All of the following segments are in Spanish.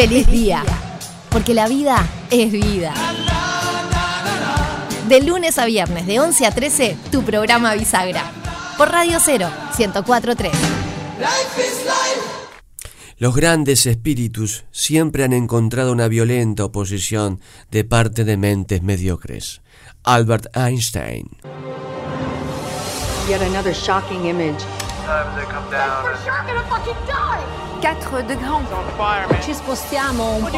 feliz día. Porque la vida es vida. De lunes a viernes, de 11 a 13, tu programa Bisagra. Por Radio 0, 1043. Los grandes espíritus siempre han encontrado una violenta oposición de parte de mentes mediocres. Albert Einstein. Yet another shocking image. Sometimes they come down and 4 degrés. Ci spostiamo un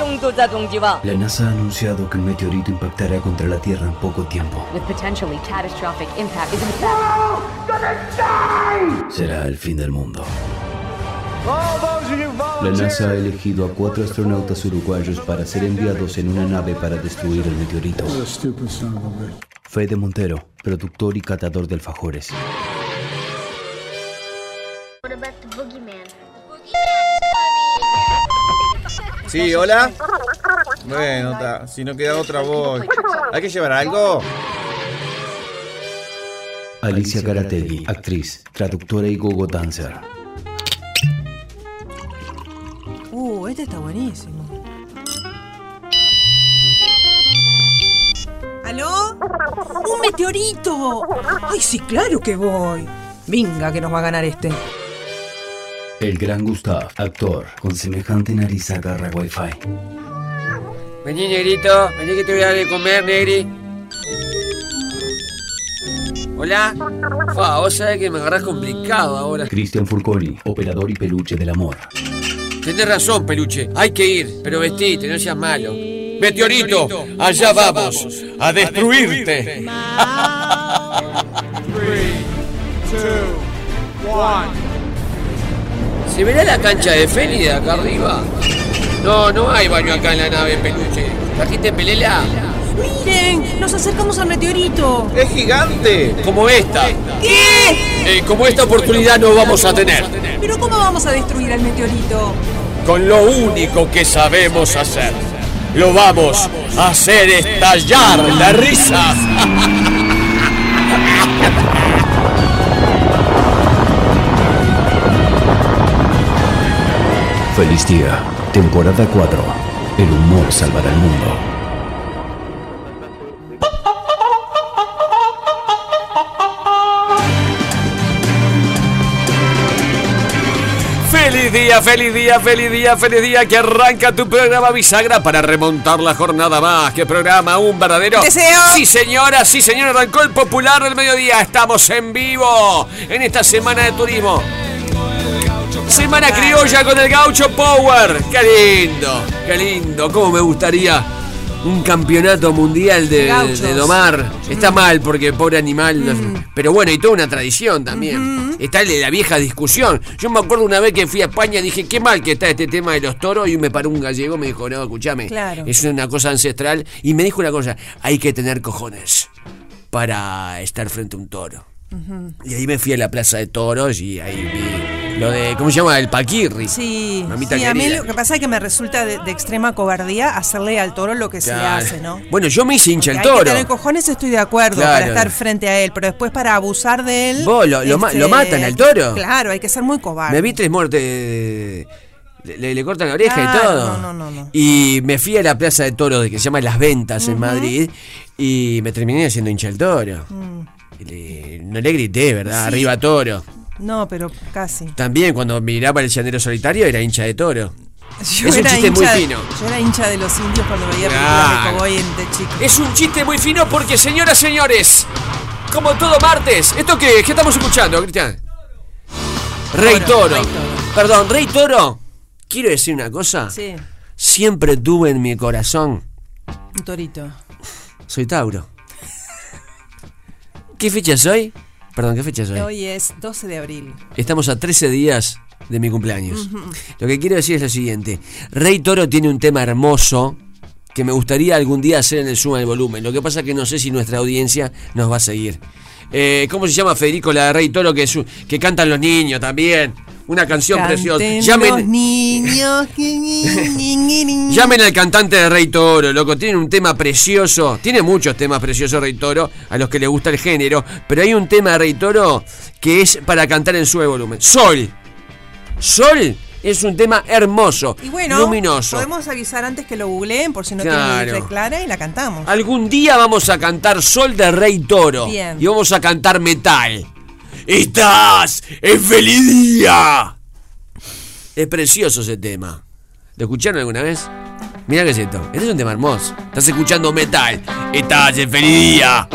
La NASA ha anunciado que un meteorito impactará contra la Tierra en poco tiempo. With potentially catastrophic impact is in fact Será el fin del mundo. La NASA ha elegido a cuatro astronautas uruguayos para ser enviados en una nave para destruir el meteorito. Fede Montero, productor y catador de alfajores. About the boogeyman? Sí, hola. Bueno, ta, si no queda otra voz. ¿Hay que llevar algo? Alicia Garategui, actriz, traductora y gogo dancer. Uh, este está buenísimo. ¿Aló? ¡Un meteorito! ¡Ay, sí, claro que voy! Venga, que nos va a ganar este. El gran Gustav, actor, con semejante nariz agarra wifi. Vení, negrito. Vení que te voy a dar de comer, negri. Hola. Fa, vos sabés que me agarrás complicado ahora. Cristian Furconi, operador y peluche del amor. Tenés razón, peluche. Hay que ir, pero vestite, no seas malo. Meteorito, allá vamos a destruirte. ¿Se verá la cancha de Feli de acá arriba? No, no hay baño acá en la nave, peluche. ¿Trajiste pelela? ¡Miren! ¡Nos acercamos al meteorito! ¡Es gigante! Como esta. ¿Qué? Eh, como esta oportunidad no vamos a tener. ¿Pero cómo vamos a destruir al meteorito? Con lo único que sabemos hacer. Lo vamos a hacer estallar la risa. Feliz día, temporada 4. El humor salvará el mundo. Feliz día, feliz día, feliz día, feliz día que arranca tu programa Bisagra para remontar la jornada más. ¿Qué programa? Un verdadero. ¡Deseo! Sí, señora, sí, señor. Arrancó el popular del mediodía. Estamos en vivo en esta semana de turismo. Semana criolla con el Gaucho Power. Qué lindo, qué lindo. Cómo me gustaría un campeonato mundial de, de domar. Está mal porque pobre animal. no- Pero bueno, y toda una tradición también. Está el de la vieja discusión. Yo me acuerdo una vez que fui a España dije, qué mal que está este tema de los toros. Y me paró un gallego, me dijo, no, escúchame. Claro. Es una cosa ancestral. Y me dijo una cosa, hay que tener cojones para estar frente a un toro. Y ahí me fui a la plaza de toros y ahí vi lo de, ¿cómo se llama? El paquirri. Sí, Mamita sí, a mí lo que pasa es que me resulta de, de extrema cobardía hacerle al toro lo que se le hace, ¿no? Bueno, yo me hice hincha el Hay que toro. tener cojones, estoy de acuerdo, Claro. para estar frente a él, pero después para abusar de él. este, Vos, lo- lo matan al toro. Claro, hay que ser muy cobarde. Me vi tres muertes. Le, cortan la oreja y todo. no, no, no, no. Y me fui a la plaza de toros de que se llama Las Ventas en Madrid y me terminé haciendo hincha el toro. Y le- no le grité, ¿verdad? Sí. Arriba toro. No, pero casi. También cuando miraba el llanero solitario era hincha de toro. Yo Es un chiste muy fino. Yo era hincha de los indios cuando veía películas Claro. de cowboy en- de chico. Es un chiste muy fino porque, señoras, señores, como todo martes, ¿esto qué? ¿Qué estamos escuchando, Cristian? Rey Toro, Toro. Perdón, Rey Toro. Quiero decir una cosa. Sí, Siempre tuve en mi corazón. un torito. Soy Tauro. ¿Qué fecha soy? Perdón, ¿qué fecha soy? Hoy es 12 de abril. Estamos a 13 días de mi cumpleaños. Lo que quiero decir es lo siguiente. Rey Toro tiene un tema hermoso que me gustaría algún día hacer en el Suma del Volumen. Lo que pasa es que no sé si nuestra audiencia nos va a seguir. Eh, ¿Cómo se llama Federico, la de Rey Toro, que, es que cantan los niños también? Una canción preciosa. Canten Llamen, niños. llamen al cantante de Rey Toro, loco. Tiene un tema precioso. Tiene muchos temas preciosos Rey Toro, a los que le gusta el género. Pero hay un tema de Rey Toro que es para cantar en su volumen. Sol. Sol Es un tema hermoso, Y bueno, luminoso. podemos avisar antes que lo googleen por si no Claro. tienen clara y la cantamos. Algún día vamos a cantar Sol de Rey Toro. Bien. Y vamos a cantar metal. ¡Estás en feliz día! Es precioso ese tema. ¿Lo escucharon alguna vez? Mira qué es esto. Este es un tema hermoso. Estás escuchando metal. ¡Estás en feliz día!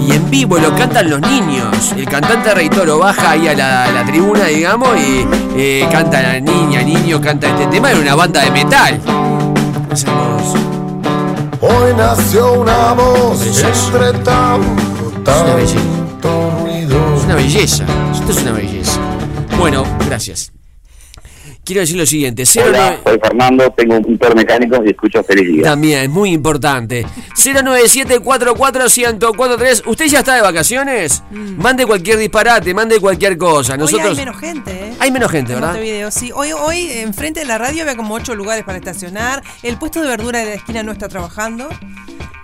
Y en vivo lo cantan los niños. El cantante Rey Toro baja ahí a la, a tribuna, digamos, y eh, canta la niña, niño, canta este tema en una banda de metal. Es hermoso. Hoy nació una voz entre tanto, una belleza. tanto ruido. Es una belleza. Esto es una belleza. Bueno, gracias. Quiero decir lo siguiente. 09 Hola, soy Fernando, tengo un pintor mecánico y escucho Feliz Día. También, muy importante. 097-44143. ¿Usted ya está de vacaciones? Mande cualquier disparate, mande cualquier cosa. Nosotros. Hoy hay menos gente, ¿eh? Hay menos gente, En ¿verdad? Montevideo, sí. Hoy, hoy enfrente de la radio había como ocho lugares para estacionar. El puesto de verdura de la esquina no está trabajando.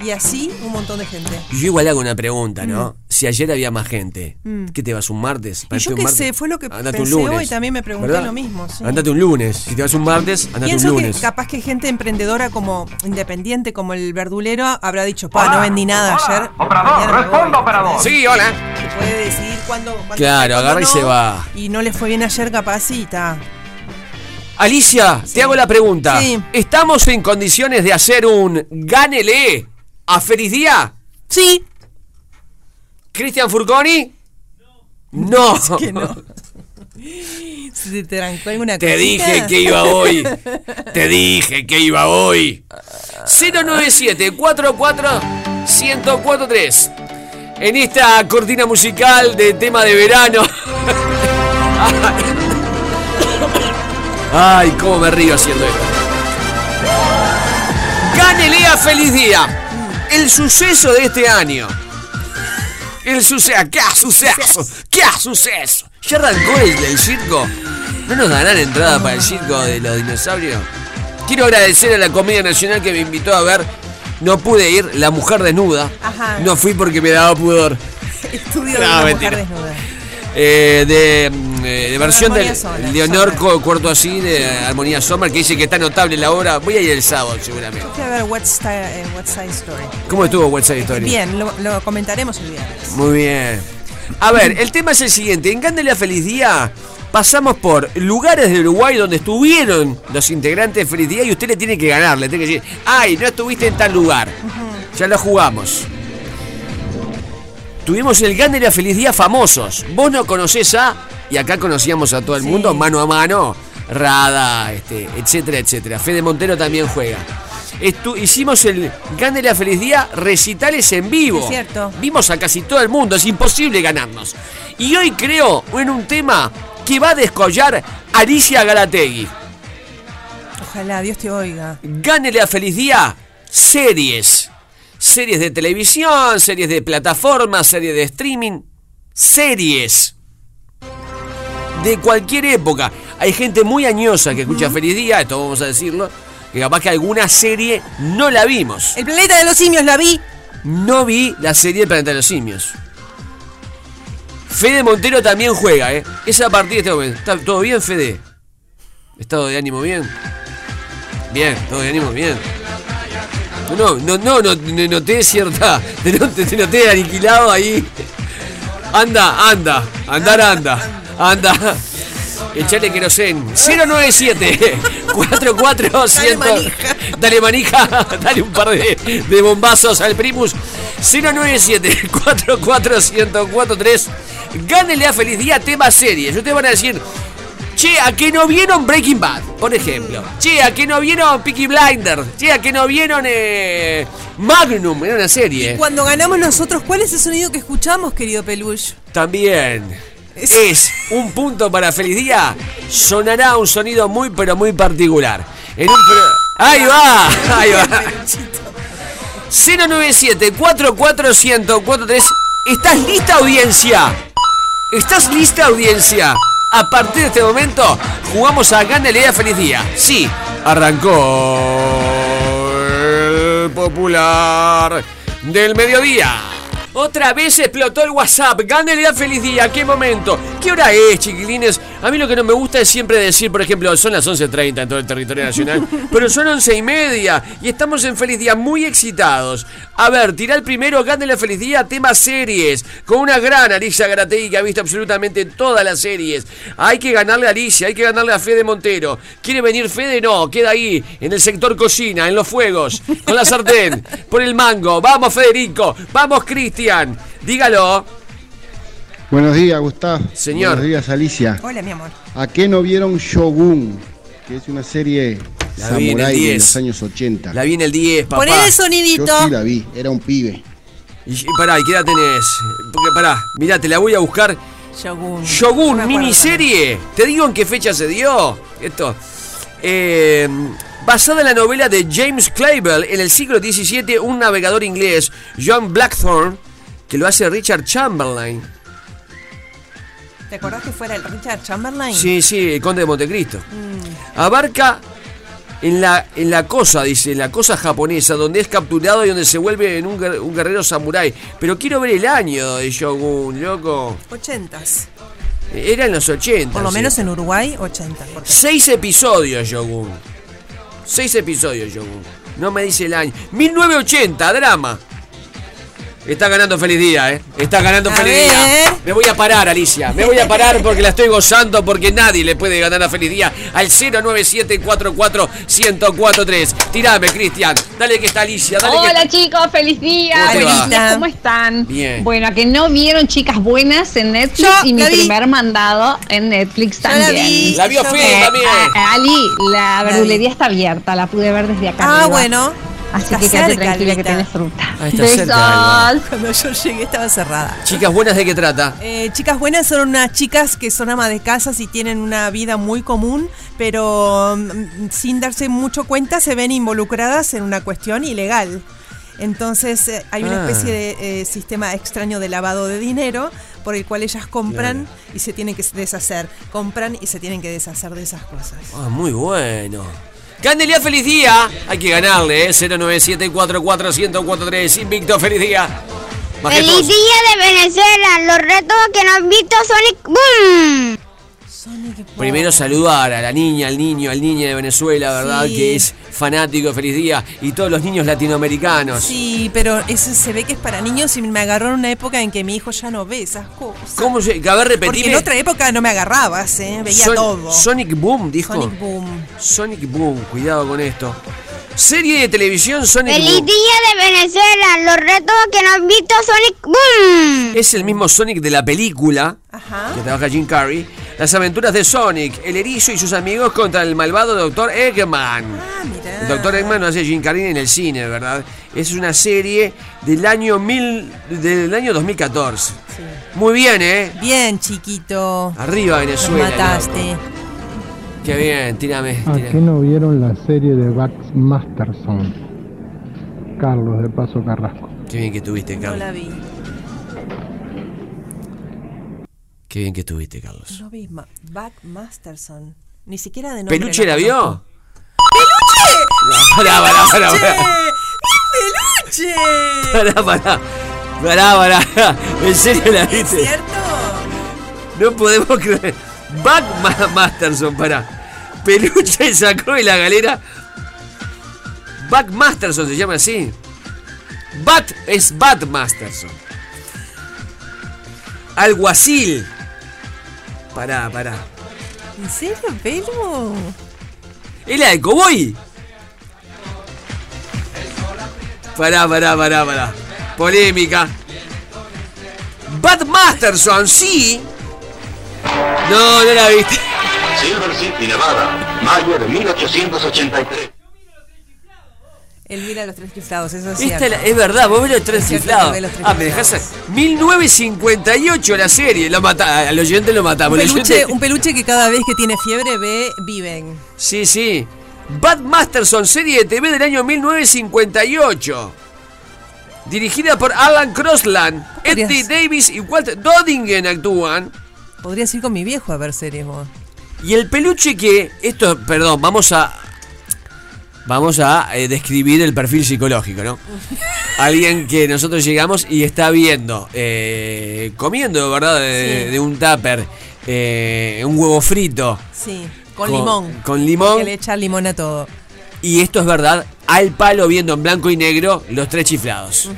Y así un montón de gente. Yo igual hago una pregunta, ¿no? Si ayer había más gente, Mm. ¿qué te vas un martes? Y ¿Para yo qué martes? sé, fue lo que Andate pensé un lunes. hoy, también me pregunté ¿verdad? lo mismo, sí. Andate un lunes. Si te vas un martes, andate Pienso un que lunes. capaz que gente emprendedora como independiente, como el verdulero, habrá dicho, pa, no vendí nada ayer. Operador, responda, operador. Sí, hola. Puede decidir cuándo. cuándo Claro, agarra y se va. Y no le fue bien ayer, capaz y está. Alicia, te hago la pregunta. Sí. ¿Estamos en condiciones de hacer un gánele a Feliz Día? Sí. ¿Cristian Furconi? No. que no. ¿Se te trancó alguna Te cosita? dije que iba hoy. Te dije que iba hoy. 097 44 1043 En esta cortina musical de tema de verano. Ay, cómo me río haciendo esto. Gánele a Feliz Día. El suceso de este año. El suceso. ¿Qué suceso? ¿Qué suceso? ¿Ya arrancó el, el circo? ¿No nos darán entrada para el circo de los dinosaurios? Quiero agradecer a la Comedia Nacional que me invitó a ver. No pude ir, La Mujer Desnuda. Ajá. No fui porque me daba pudor. Estudio No, de una mentira. mujer desnuda. Eh, de, mm, eh, de versión de Sommer, Leonor Cuarto así, de Armonía Sommer, que dice que está notable la obra. Voy a ir el sábado, seguramente. Fui a ver West Side, eh, West Side Story. ¿Cómo estuvo West Side Story? Bien, lo, lo comentaremos el viernes. Muy bien. A ver, el tema es el siguiente. En Cándela Feliz Día pasamos por lugares de Uruguay donde estuvieron los integrantes de Feliz Día y usted le tiene que ganar. Le tiene que decir, ay, no estuviste en tal lugar. Ya lo jugamos. Tuvimos el Cándela Feliz Día famosos. Vos no conocés a, y acá conocíamos a todo el Sí. mundo, mano a mano, Rada, este, etcétera, etcétera. Fede Montero también juega. Estu- hicimos el Cándela Feliz Día recitales en vivo. Es cierto. Vimos a casi todo el mundo, es imposible ganarnos. Y hoy creo en un tema que va a descollar Alicia Galategui. Ojalá, Dios te oiga. Gánele a Feliz Día series. Series de televisión, series de plataforma, series de streaming. Series. De cualquier época. Hay gente muy añosa que escucha Feliz Día, esto vamos a decirlo, que capaz que alguna serie no la vimos. El planeta de los simios la vi. No vi la serie El Planeta de los Simios. Fede Montero también juega, ¿eh? Esa partida de este momento. ¿Está todo bien, Fede? ¿Estado de ánimo bien? Bien, todo de ánimo bien. No, no, no, no, no noté cierta. Te noté, aniquilado ahí. Anda, anda, andar, anda, anda. Echale querosén. 097 44 Dale manija. Dale manija, dale un par de, de bombazos al Primus. 097 44 1043 Gánele a Feliz Día tema series. Ustedes van a decir, che, a que no vieron Breaking Bad, por ejemplo. Che, a que no vieron Peaky Blinders. Che, a que no vieron eh, Magnum, era una serie. Cuando ganamos nosotros, ¿cuál es el sonido que escuchamos, querido Peluche? También Es- es un punto para Feliz Día. Sonará un sonido muy, pero muy particular. En un pro- Ahí va, ahí va. 097 44143 ¿Estás lista, audiencia? ¿Estás lista, audiencia? A partir de este momento, jugamos a Gánale a Feliz Día. Sí, arrancó el popular del mediodía. Otra vez explotó el WhatsApp. Gánale a feliz día. ¿Qué momento? ¿Qué hora es, chiquilines? A mí lo que no me gusta es siempre decir, por ejemplo, son las 11.30 en todo el territorio nacional, pero son 11 y media y estamos en feliz día muy excitados. A ver, tira el primero, gánale a feliz día, tema series, con una gran Alicia Garategui que ha visto absolutamente todas las series. Hay que ganarle a Alicia, hay que ganarle a Fede Montero. ¿Quiere venir Fede? No, queda ahí, en el sector cocina, en los fuegos, con la sartén, por el mango. Vamos, Federico, vamos, Cristian. Dígalo. Buenos días, Gustavo. Señor. Buenos días, Alicia. Hola, mi amor. ¿A qué no vieron Shogun? Que es una serie La vi en el samurai de 10. los años 80. La vi en el 10, papá. Poné el Yo sonidito. sí la vi, era un pibe. Y, y pará, ¿y qué edad tenés? Porque pará, mirá, te la voy a buscar. Shogun. Shogun, No miniserie. Te digo en qué fecha se dio. Esto. Eh, basada en la novela de James Clavell en el siglo XVII, un navegador inglés, John Blackthorne, que lo hace Richard Chamberlain. ¿Te acordás que fuera el Richard Chamberlain? Sí, sí, el conde de Montecristo. Mm. Abarca en la, en la cosa, dice, en la cosa japonesa, donde es capturado y donde se vuelve en un, un guerrero samurái. Pero quiero ver el año de Shogun, loco. Ochentas. Era en los 80. Por lo sí. menos en Uruguay, 80. porque- Seis episodios, Shogun. Seis episodios, Shogun. No me dice el año. 1980, drama. Está ganando feliz día, ¿eh? Está ganando A feliz ver. día. Me voy a parar, Alicia. Me voy a parar porque la estoy gozando porque nadie le puede ganar a feliz día al 097441043. Tirame, Cristian. Dale que está Alicia. Dale Hola que... chicos, feliz día. ¿Cómo ¿Cómo están? Bien. Bueno, a que no vieron chicas buenas en Netflix Yo y mi la vi. primer mandado en Netflix Yo la también. vi. La vio Yo- Fede también. a- Ali, la verdulería está abierta, la pude ver desde acá. Ah, arriba. bueno. Así Está que quédate tranquila que tenés fruta. Ah, está cerca, Alba. Cuando yo llegué estaba cerrada. Chicas buenas, ¿de qué trata? Eh, chicas buenas son unas chicas que son amas de casas y tienen una vida muy común, pero mm, sin darse mucho cuenta se ven involucradas en una cuestión ilegal. Entonces eh, hay una Ah. especie de eh, sistema extraño de lavado de dinero por el cual ellas compran y se tienen que deshacer, compran y se tienen que deshacer de esas cosas. Ah, muy bueno. Candelia, feliz día. Hay que ganarle, ¿eh? 097441043. Invicto, feliz día. Majestuoso. ¡Feliz día de Venezuela! Los retos que no han visto Sonic Boom. Primero saludar a la niña, al niño, al niño de Venezuela, ¿verdad? Sí. Que es fanático Feliz Día. Y todos los niños latinoamericanos. Sí, pero eso se ve que es para niños y me agarró en una época en que mi hijo ya no ve esas cosas. ¿Cómo se.? Que a ver, Porque repetir. en otra época no me agarrabas, ¿eh? veía todo. Sonic Boom, dijo. Sonic Boom. Sonic Boom, cuidado con esto. Serie de televisión Sonic ¡Feliz Boom. día de Venezuela! Los retos que no han visto Sonic Boom. Es el mismo Sonic de la película. Ajá. que trabaja Jim Carrey, las aventuras de Sonic, el erizo y sus amigos contra el malvado Dr. Eggman. Ah, mirá. El Dr. Eggman lo hace Jim Carrey en el cine, ¿verdad? Es una serie del año mil, del año 2014. Muy bien, ¿eh? Bien, chiquito. Arriba Venezuela. mataste. loco. Qué bien, tírame. ¿A tírame. qué no vieron la serie de Bax Masterson? Carlos de Paso Carrasco. Qué bien que tuviste, No Carlos. la vi. Qué bien que tuviste, Carlos. No vi. Ma- Buck Masterson. Ni siquiera de nombre. ¿Peluche la vio? Pará, pará, pará, pará. ¡Peluche! Pará, pará. Pará, pará. ¿En serio la ¿Es viste? cierto? No podemos creer. Buck Ma- Masterson, pará. Peluche sacó de la galera. Buck Masterson se llama así. Bat es Bat Masterson. Alguacil. Pará, pará. ¿En serio, pelo? ¿Es la de Cowboy? Pará, pará, pará, pará. Polémica. Bat Masterson, sí. No, no la viste. Silver City, Nevada, mayo de 1883. Elvira los tres chiflados, eso es cierto. la- es verdad, vos ves los tres chiflados. Ah, me dejás. chiflados. 1958 la serie. Lo mata, al oyente lo matamos. El peluche, oyente- un peluche que cada vez que tiene fiebre ve, viven. Sí, sí. Bad Masterson, serie de TV del año 1958. Dirigida por Alan Crosland, Eddie Davis y Walter Dodingen actúan. Podrías ir con mi viejo a ver series vos. Y el peluche que. Esto, perdón, vamos a. Vamos a eh, describir el perfil psicológico, ¿no? Alguien que nosotros llegamos y está viendo, eh, comiendo, ¿verdad? De, Sí. de un tupper, eh, un huevo frito. Sí, con, Con- limón. con limón. Que le echa limón a todo. Y esto es verdad, al palo viendo en blanco y negro los tres chiflados.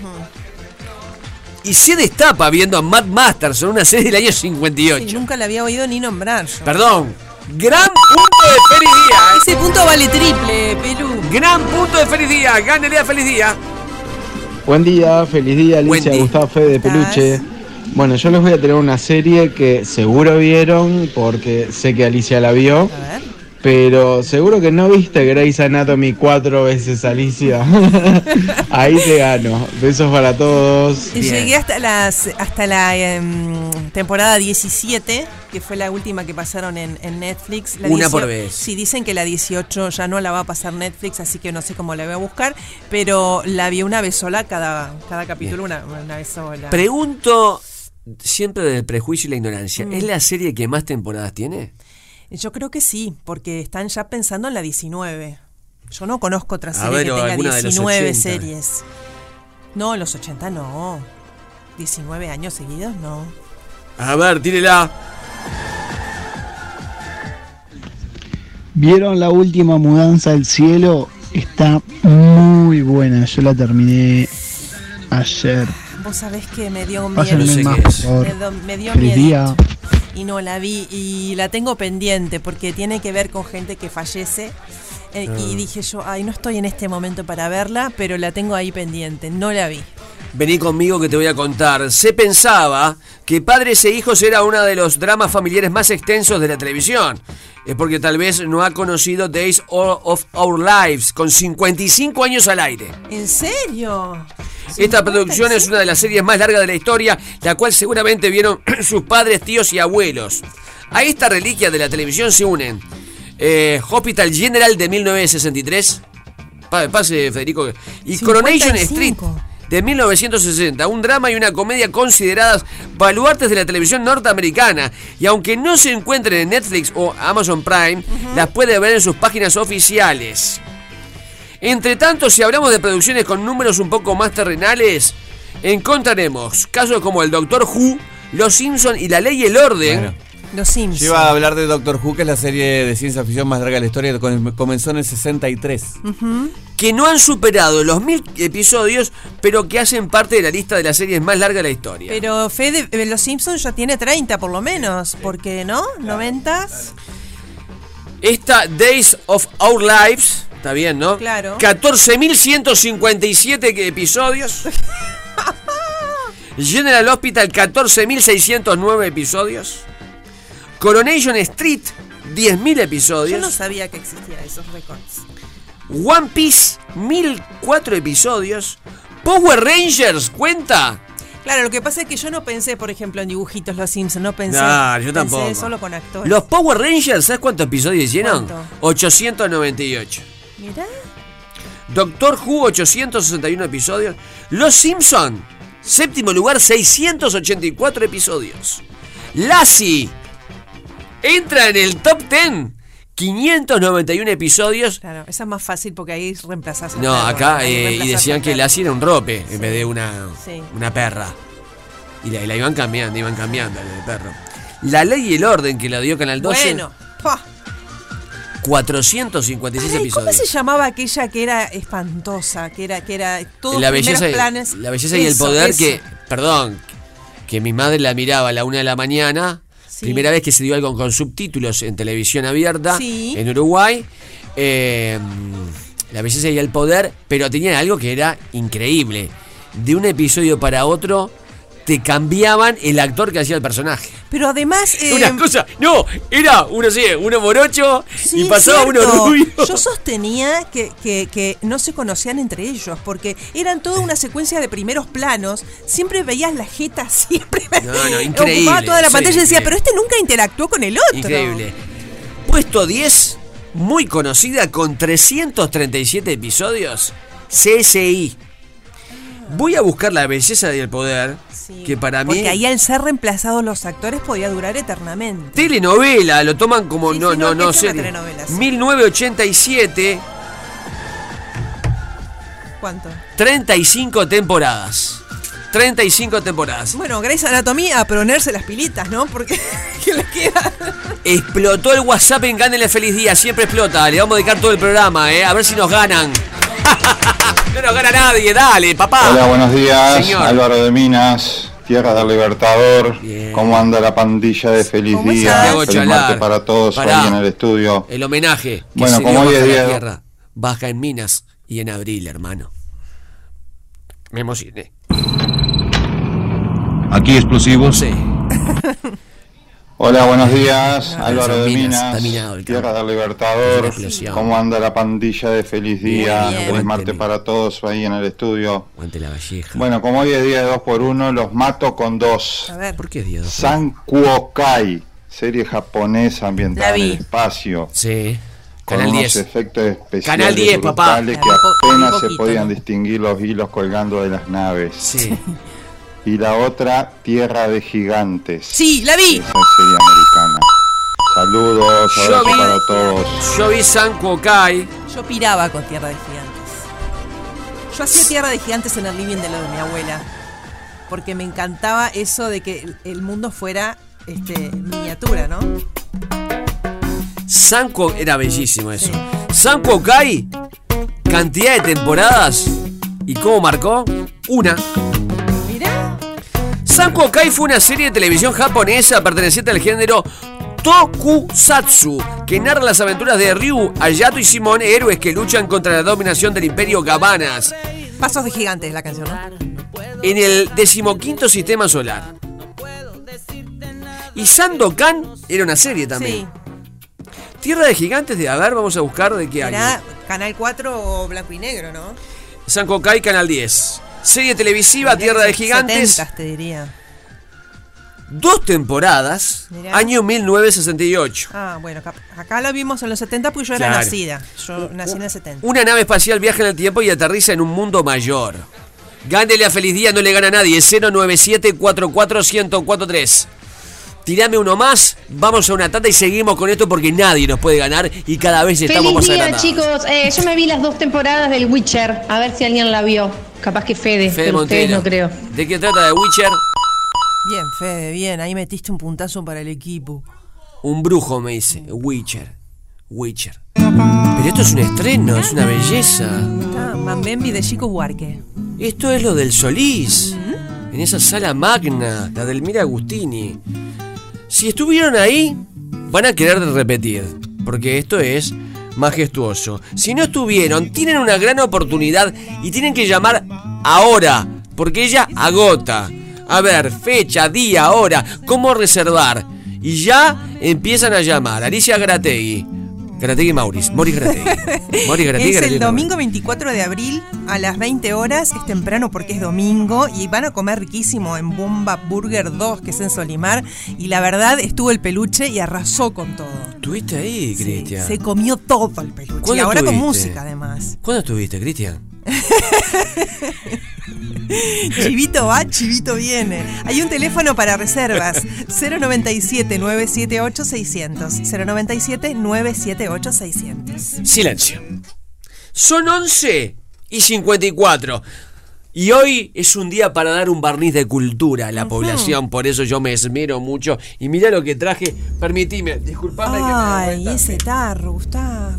Y se destapa viendo a Matt Masterson, una serie del año 58. Sí, nunca la había oído ni nombrar yo. Perdón, gran punto de feliz día. ¿eh? Ese punto vale triple, Pelú. Gran punto de feliz día, gánale a feliz día. Buen día, feliz día, Alicia, día. Gustavo Fede de Peluche. Bueno, yo les voy a tener una serie que seguro vieron porque sé que Alicia la vio. Pero seguro que no viste Grey's Anatomy cuatro veces, Alicia. Ahí te gano. Besos para todos. Llegué hasta las hasta la em, temporada 17, que fue la última que pasaron en, en Netflix. La Una por 18 vez. Sí, dicen que la 18 ya no la va a pasar Netflix, así que no sé cómo la voy a buscar, pero la vi una vez sola cada, cada capítulo, una, una vez sola. Pregunto siempre del prejuicio y la ignorancia, Mm. ¿es la serie que más temporadas tiene? Yo creo que sí, porque están ya pensando en la 19. Yo no conozco otra serie ver, que tenga alguna de los 19 80. series. No, en los 80 no. 19 años seguidos no. A ver, tírela. ¿Vieron la última mudanza del cielo? Está muy buena. Yo la terminé ayer. Vos sabés que me dio miedo. Pásenme más, por favor. Me, me dio miedo. Y no la vi y la tengo pendiente porque tiene que ver con gente que fallece. Eh, Ah. Y dije yo, ay, no estoy en este momento para verla, pero la tengo ahí pendiente. No la vi. Vení conmigo que te voy a contar. Se pensaba que Padres e Hijos era uno de los dramas familiares más extensos de la televisión. Es porque tal vez no ha conocido Days of Our Lives, con 55 años al aire. ¿En serio? Esta producción es una de las series más largas de la historia, la cual seguramente vieron sus padres, tíos y abuelos. A esta reliquia de la televisión se unen eh, Hospital General de 1963, pa- pase Federico, y Coronation 55. Street de 1960, un drama y una comedia consideradas baluartes de la televisión norteamericana. Y aunque no se encuentren en Netflix o Amazon Prime, las puede ver en sus páginas oficiales. Entre tanto, si hablamos de producciones con números un poco más terrenales, encontraremos casos como el Doctor Who, Los Simpson y La Ley y el Orden. Los Simpsons. Yo iba a hablar de Doctor Who, que es la serie de ciencia ficción más larga de la historia, que comenzó en el 63. que no han superado los mil episodios, pero que hacen parte de la lista de las series más largas de la historia. Pero Fede, eh, Los Simpsons ya tiene 30 por lo menos, porque no? ¿90? Esta Days of Our Lives, está bien, ¿no? Claro. 14.157 que- episodios. General Hospital, 14.609 episodios. Coronation Street, 10.000 Yo episodios. no sabía que existían esos récords. One Piece, 1.004 episodios. Power Rangers, ¿cuenta? Claro, lo que pasa es que yo no pensé, por ejemplo, en dibujitos Los Simpsons, no pensé. No, yo pensé tampoco. solo con actores. Los Power Rangers, ¿sabes cuántos episodios hicieron? ¿Cuánto? 898. Mirá. Doctor Who, 861 episodios. Los Simpson, séptimo lugar, 684 episodios. Lassie, entra en el top 10, 591 episodios. Claro, esa es más fácil porque ahí reemplazás a No, perro, acá eh, y decían que. Lassie era un rope en vez de una, Sí. una perra. Y la, y la iban cambiando, iban cambiando el perro. La ley y el orden que la dio Canal 12, Bueno, pa. 456 Ay, ¿cómo episodios. se llamaba aquella que era espantosa? Que era, que era todos la belleza, planes. la belleza y el poder eso. que, perdón, que mi madre la miraba a la una de la mañana, Sí. primera vez que se dio algo con subtítulos en televisión abierta Sí. en Uruguay, eh, la belleza y el poder, pero tenía algo que era increíble, de un episodio para otro te cambiaban el actor que hacía el personaje. Pero además. eh, Una cosa, no, era uno así, uno morocho Sí, y pasaba uno cierto. rubio. Yo sostenía que, que- que no se conocían entre ellos, porque eran toda una secuencia de primeros planos. Siempre veías la jeta, siempre No, no, increíble. ocupaba toda la pantalla y decía, pero este nunca interactuó con el otro. Increíble. Puesto 10, muy conocida con 337 episodios, CSI. Voy a buscar la belleza y el poder, que para mí... Porque ahí al ser reemplazados los actores podía durar eternamente. Telenovela, lo toman como, no, sí, no, no, no es sé. una telenovela, sí. 1987. ¿Cuánto? 35 temporadas. 35 temporadas. Bueno, Grey's Anatomy a ponerse las pilitas, ¿no? Porque ¿qué les queda? Explotó el WhatsApp en Gánele Feliz Día. Siempre explota. Le vamos a dedicar todo el programa, ¿eh? A ver si nos ganan. no nos gana nadie. Dale, papá. Hola, buenos días. Señor. Álvaro de Minas, Tierra del Libertador. ¿Cómo anda la pandilla de Feliz ¿Cómo Día? Feliz martes para todos Pará. ahí en el estudio. El homenaje. que Bueno, se como hoy es día tierra, baja en Minas y en abril, hermano. Me emocioné. Aquí explosivos. Sí. Hola, buenos días. Álvaro son de minas, Tierra del Libertador. ¿Cómo anda la pandilla de Feliz Día? bien. Feliz martes para todos ahí en el estudio. La valleja. Bueno, como hoy es día de 2 por 1 los mato con dos. A ver. ¿Por qué es día dos? San Kuokai, serie japonesa ambientada en el espacio. Sí. con Canal unos 10. efectos especiales Canal 10, papá. que apenas vi se poquito, podían ¿no? distinguir los hilos colgando de las naves. Sí. Y la otra, Tierra de Gigantes. Sí, la vi. Esa serie americana. Saludos, Yo vi- para todos. Yo vi San Kuokai. Yo piraba con Tierra de Gigantes. Yo hacía Tierra de Gigantes en el living de lo de mi abuela. Porque me encantaba eso de que el- mundo fuera este, miniatura, ¿no? San Kuo- Era bellísimo eso. San Kuokai. Cantidad de temporadas. ¿Y cómo marcó? Una. Mirá. San Kuokai fue una serie de televisión japonesa perteneciente al género Tokusatsu, que narra las aventuras de Ryu, Ayato y Simón, héroes que luchan contra la dominación del imperio Gabanas, Pasos de Gigantes la canción, ¿no? en el decimoquinto sistema solar. Y Sandokan era una serie también. Sí. Tierra de Gigantes de, a ver, vamos a buscar de qué año. Canal 4 o Blanco y Negro, ¿no? San Kuokai, Canal 10. Serie televisiva, Tierra de Gigantes. 70, te diría. Dos temporadas, Mirá. año 1968. Ah, bueno, acá lo vimos en los 70 porque yo era Claro. nacida. Yo nací en el 70. Una nave espacial viaja en el tiempo y aterriza en un mundo mayor. Gánele a Feliz Día, no le gana a nadie. 097 1043 Tirame uno más, vamos a una tanda y seguimos con esto porque nadie nos puede ganar y cada vez estamos Feliz más día, agrandados. chicos. Eh, yo me vi las dos temporadas del Witcher. A ver si alguien la vio. Capaz que Fede, Fede pero ustedes no creo. ¿De qué trata de Witcher? Bien, Fede, bien. Ahí metiste un puntazo para el equipo. Un brujo me dice, Witcher. Witcher. Pero esto es un estreno, es una belleza. Está Mambembi de Chico Buarque. Esto es lo del Solís. En esa sala magna, la del Mira Agustini. Si estuvieron ahí, van a querer repetir. Porque esto es majestuoso. Si no estuvieron, tienen una gran oportunidad y tienen que llamar ahora. Porque ella agota. A ver, fecha, día, hora, cómo reservar. Y ya empiezan a llamar. Alicia Grategui. Grategui Mauris. Moris Grategui. Moris Grategui. Es el domingo 24 de abril a las 20 horas. Es temprano porque es domingo y van a comer riquísimo en Bomba Burger 2, que es en Solimar. Y la verdad, estuvo el peluche y arrasó con todo. ¿Estuviste ahí, Cristian? Se comió todo el peluche. Y ¿Cuándo ahora con estuviste? música, además. ¿Cuándo estuviste, Cristian? Chivito va, chivito viene. Hay un teléfono para reservas. 097-978-600. 097-978-600. Silencio. Son 11 y 54. Y hoy es un día para dar un barniz de cultura a la población, por eso yo me esmero mucho. Y mira lo que traje, permitime, disculpame que me Ay, ese tarro, Gustav.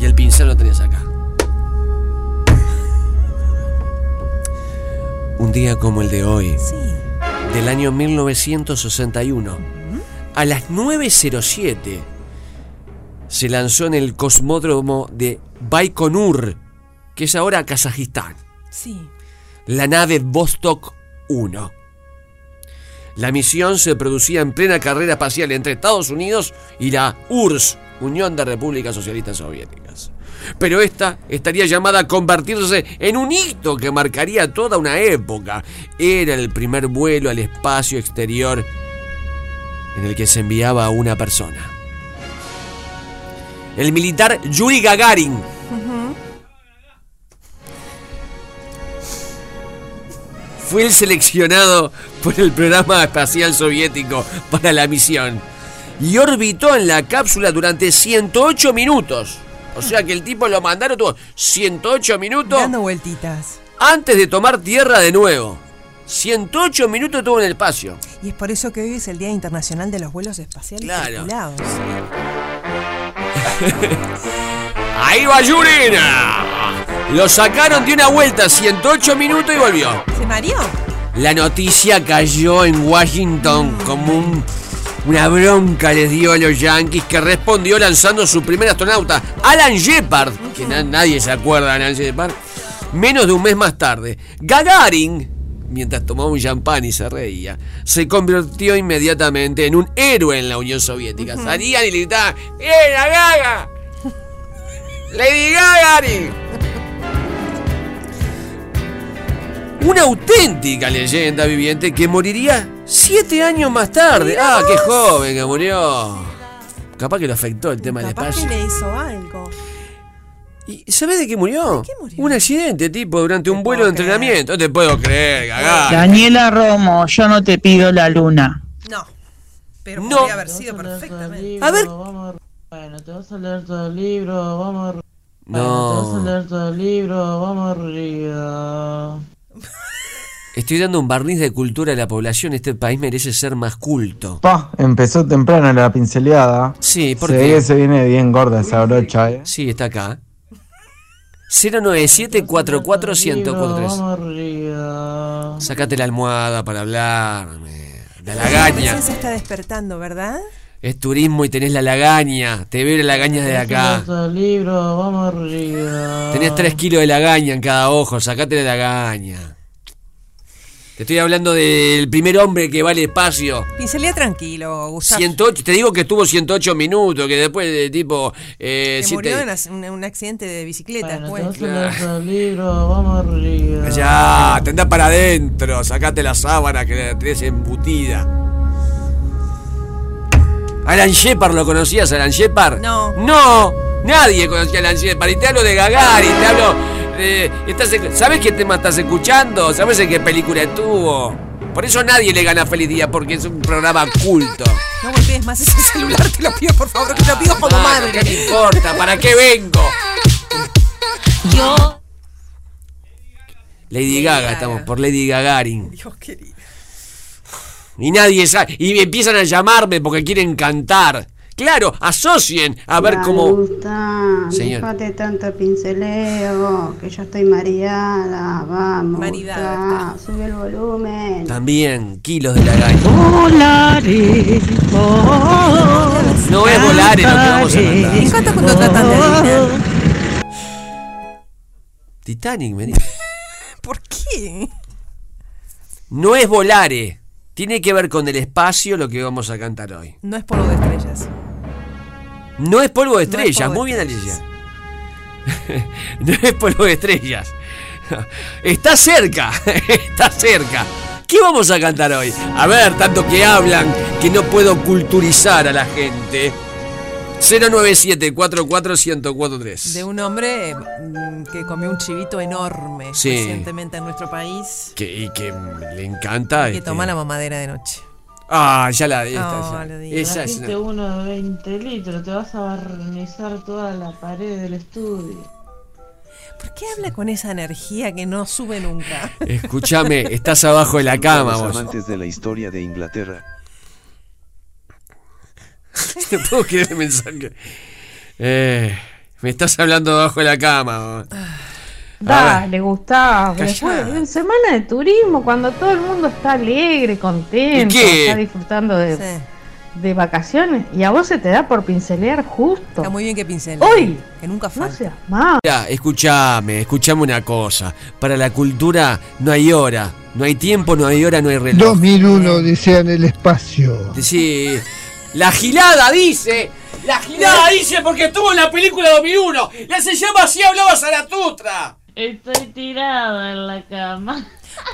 Y el pincel lo tenés acá. Un día como el de hoy, del año 1961, a las 9.07, se lanzó en el cosmódromo de Baikonur, que es ahora Kazajistán, Sí. la nave Vostok 1. La misión se producía en plena carrera espacial entre Estados Unidos y la URSS, Unión de Repúblicas Socialistas Soviéticas. Pero esta estaría llamada a convertirse en un hito que marcaría toda una época. Era el primer vuelo al espacio exterior en el que se enviaba a una persona. El militar Yuri Gagarin fue el seleccionado por el programa espacial soviético para la misión y orbitó en la cápsula durante 108 minutos. O sea que el tipo lo mandaron, tuvo 108 minutos Dando vueltitas. antes de tomar tierra de nuevo. 108 minutos estuvo en el espacio. Y es por eso que hoy es el Día Internacional de los Vuelos Espaciales Claro. Ahí va Yurina. Lo sacaron de una vuelta, 108 minutos y volvió. ¿Se mareó? La noticia cayó en Washington como un- una bronca les dio a los Yankees que respondió lanzando su primer astronauta, Alan Shepard, que na- nadie se acuerda de Alan Shepard, menos de un mes más tarde. Gagarin, mientras tomaba un champán y se reía, se convirtió inmediatamente en un héroe en la Unión Soviética. Salían y le gritaban, ¡Eh, la Gaga! ¡Lady Gagarin! Una auténtica leyenda viviente que moriría siete años más tarde. ¡Ah, qué joven que murió! Capaz que lo afectó el tema del Capaz espacio. que le hizo algo. ¿Y sabés de qué murió? Un accidente, tipo, durante un vuelo de entrenamiento. No te puedo creer, Gagarin. Daniela Romo, yo no te pido la luna. No. Pero No. podría haber sido perfectamente. A ver. Bueno, te vas a leer todo el libro, vamos No. leer todo el libro, vamos arriba. Estoy dando un barniz de cultura a la población. Este país merece ser más culto. Pa, empezó temprano la pinceleada. Sí, ¿por se qué? ve que se viene bien gorda esa brocha, eh. Sí, está acá. 097 44 Vamos arriba. Sácate la almohada para hablarme. La lagaña. se está despertando, ¿verdad? Es turismo y tenés la lagaña. Te veo la lagaña de acá. libro, vamos arriba. Tenés 3 kilos de lagaña en cada ojo. Sacate la lagaña. Te estoy hablando del primer hombre que va al espacio. Pincelía tranquilo, Gustavo. 108, te digo que estuvo 108 minutos, que después de tipo... Eh, que siete- murió en un, un accidente de bicicleta Bueno, después. todo el libro, vamos arriba. Ya, te andás para adentro, sacate la sábana que la tenés embutida. Alan Shepard, ¿lo conocías, Alan Shepard? No. No, nadie conocía a Alan Shepard. Y te hablo de Gagarin, te hablo. De- estás, ¿Sabes qué tema estás escuchando? ¿Sabes en qué película estuvo? Por eso nadie le gana Feliz Día, porque es un programa culto. No golpees más ese celular, te lo pido por favor, que te lo pido como Ah, madre. ¿Qué te importa? ¿Para qué vengo? Yo. Lady Gaga, estamos por Lady Gagarin. Dios querido. Y nadie sabe. Y empiezan a llamarme porque quieren cantar. Claro, asocien a ver cómo. Gusta, Señor. déjate tanto pinceleo, que yo estoy mareada, vamos. Gusta, sube el volumen. También kilos de lagaña. Volare, No es volar lo que vamos a cantar. Me encanta cuando tratan de adivinar. Titanic, me dice. ¿Por qué? No es volare. Tiene que ver con el espacio lo que vamos a cantar hoy. No es polvo de estrellas. No es polvo de No es estrellas. polvo Muy de bien, Alicia. no es polvo de estrellas. Está cerca. Está cerca. ¿Qué vamos a cantar hoy? A ver, tanto que hablan que no puedo culturizar a la gente. 097 44143 De un hombre mm, que comió un chivito enorme Sí. recientemente en nuestro país. que, y que le encanta. Que este- toma la mamadera de noche. Ah, ya la esta, No, digo. Esa es una- uno de 20 litros, te vas a barnizar toda la pared del estudio. ¿Por qué habla con esa energía que no sube nunca? Escúchame, estás abajo de la cama vos. amantes de la historia de Inglaterra. No puedo creer el mensaje. Eh, me estás hablando abajo de la cama. vos. Dale, Gustavo. Después, en semana de turismo, cuando todo el mundo está alegre, contento, está disfrutando de, de vacaciones, y a vos se te da por pincelear justo. Está muy bien que pincel. Hoy. Que nunca No falta. seas más. Mira, escúchame, escúchame una cosa. Para la cultura no hay hora, no hay tiempo, no hay hora, no hay reloj. 2001 Odisea en el espacio. Sí. La gilada dice. La gilada dice porque estuvo en la película 2001. Ya se llama así hablaba Zaratustra. Estoy tirada en la cama.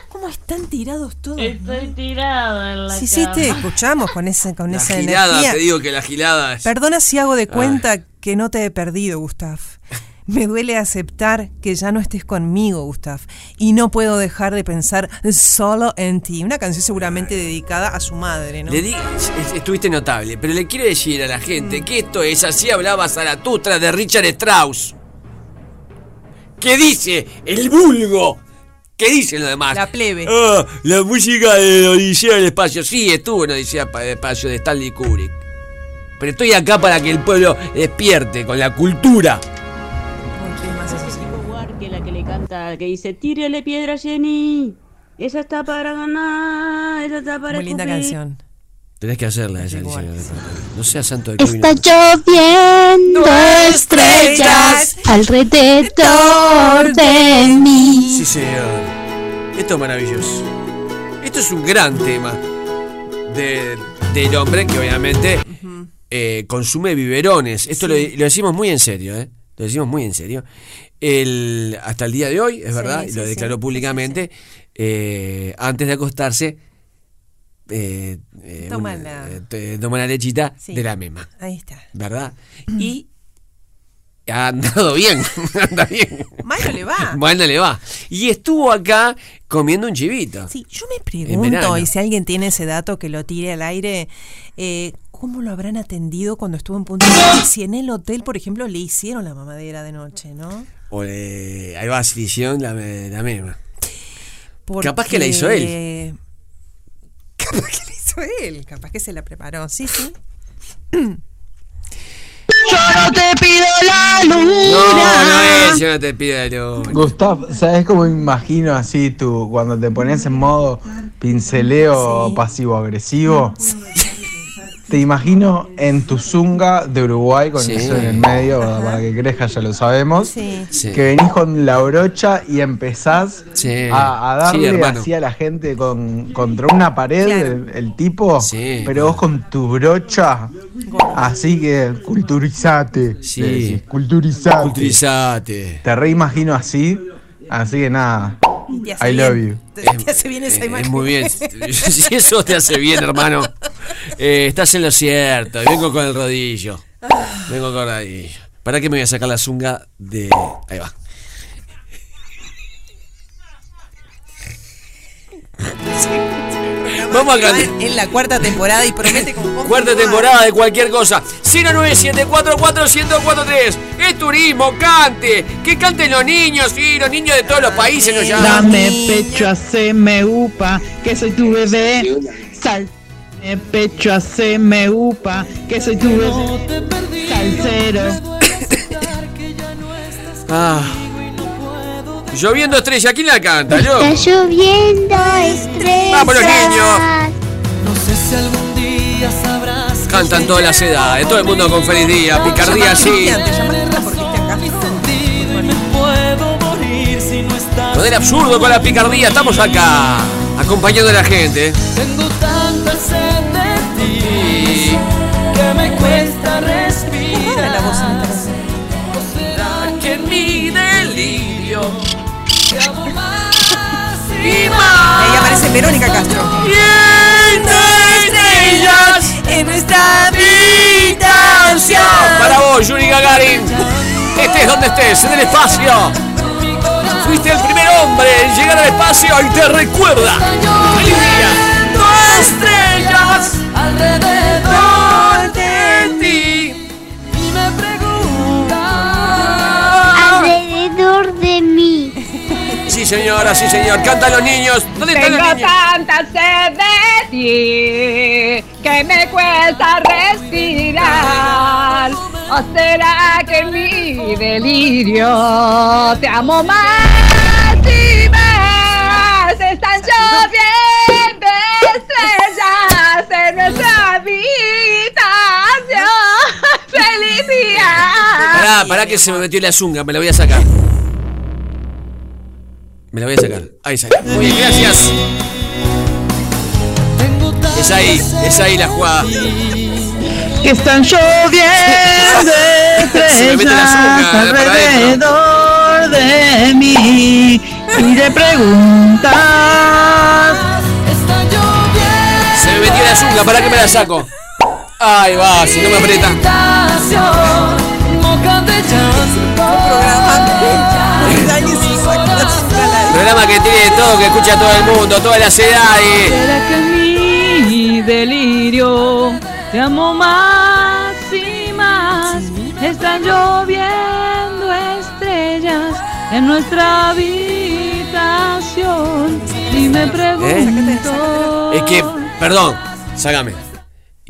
¿Cómo están tirados todos? Estoy tirada en la Sí, sí, cama. te escuchamos con esa, con La esa gilada, energía. te digo que la gilada es. Perdona si hago de cuenta que no te he perdido, Gustav. Me duele aceptar que ya no estés conmigo, Gustav, y no puedo dejar de pensar solo en ti. Una canción seguramente dedicada a su madre, ¿no? Le di, es- estuviste notable, pero le quiero decir a la gente que esto es Así hablaba Zaratustra de Richard Strauss. ¿Qué dice el vulgo? ¿Qué dicen los demás? La plebe. Ah, la música de Odisea del Espacio. Sí, estuvo en Odisea del Espacio de Stanley Kubrick. Pero estoy acá para que el pueblo despierte con la cultura. que la que le canta, que dice, tírele piedra Jenny. Esa está para ganar, esa está para Muy linda escupir". canción. Tenés que hacerla esa Alicia. No seas santo de. Está lloviendo estrellas alrededor de mí. Sí, señor. Esto es maravilloso. Esto es un gran tema de- del hombre que obviamente eh, consume biberones. Esto lo, lo decimos muy en serio, ¿eh? Lo decimos muy en serio. El, hasta el día de hoy, es verdad, y lo sí, declaró sí. públicamente, eh, antes de acostarse, eh, eh, Toma una- la- eh, toma la lechita Sí. de la mema, Ahí está. ¿verdad? Y ha andado bien, anda bien. Mal no le va. Bueno, le va. Y estuvo acá comiendo un chivito. Sí, yo me pregunto, y si alguien tiene ese dato que lo tire al aire, eh, ¿cómo lo habrán atendido cuando estuvo en Punta? Si en el hotel, por ejemplo, le hicieron la mamadera de noche, ¿no? O le, ahí va, se le hicieron la, la mema. Porque- Capaz que la hizo él. Capaz que la hizo él, capaz que se la preparó, sí, sí. Yo no te pido la luna. No, no es, yo no te pido la luna. Gustav, ¿sabes cómo imagino así tú cuando te pones en modo pinceleo pasivo-agresivo? Te imagino en tu zunga de Uruguay con Sí. eso en el medio, para- para que crezca, ya lo sabemos. Sí. Sí. Que venís con la brocha y empezás Sí. a, darle así a la gente con, contra una pared, Claro. el, el tipo, Sí. pero vos con tu brocha, así que culturizate. Sí. culturizate. Culturizate. Te reimagino así, así que nada. I love bien. you. Te, te hace bien esa Eh, imagen. es muy bien. Si eso te hace bien, hermano, eh, estás en lo cierto. Vengo con el rodillo. Vengo con el rodillo. ¿Para qué me voy a sacar la zunga de. Ahí va. Vamos a cantar. En la cuarta temporada y promete con Cuarta temporada de cualquier cosa. 097441043. Es turismo, cante. Que canten los niños, sí, los niños de todos los países nos llaman. Dame pecho, haceme upa, que soy tu bebé. Sal. Dame pecho, haceme upa, que soy tu bebé. Salsero. Ah. Lloviendo estrella, ¿quién la canta? Yo. Está lloviendo estrellas. Vamos los niños. No sé si algún día sabrás. Cantan todas las edades, todo el mundo con feliz día, picardía sí. No el absurdo, con la picardía, estamos acá, acompañando a la gente. Tengo tanta Verónica Castro. Estrellas en nuestra habitación. Para vos, Yuri Gagarin. Estés donde estés, en el espacio. Fuiste el primer hombre en llegar al espacio y te recuerda. ¡Feliz día! estrellas alrededor señora, sí, señor. Cantan los niños. ¿Dónde están los Tengo niños? tanta sed de ti que me cuesta respirar. ¿O será que en mi delirio te amo más y más? Están lloviendo estrellas en nuestra habitación. ¡Feliz día! Pará, pará que se me metió la zunga, me la voy a sacar. Me la voy a sacar. Ahí salió. Muy bien, gracias. Es ahí, es ahí la jugada. Que están lloviendo Se me mete la estrellas azúcar alrededor de mí. Y le preguntas. Se me metió la zunga, ¿para qué me la saco? Ahí va, si no me aprieta. Programa que tiene todo, que escucha todo el mundo, todas las edades. Será que mi delirio te amo más y más. Están lloviendo estrellas en nuestra habitación. Y me pregunto. Es que, perdón, sácame.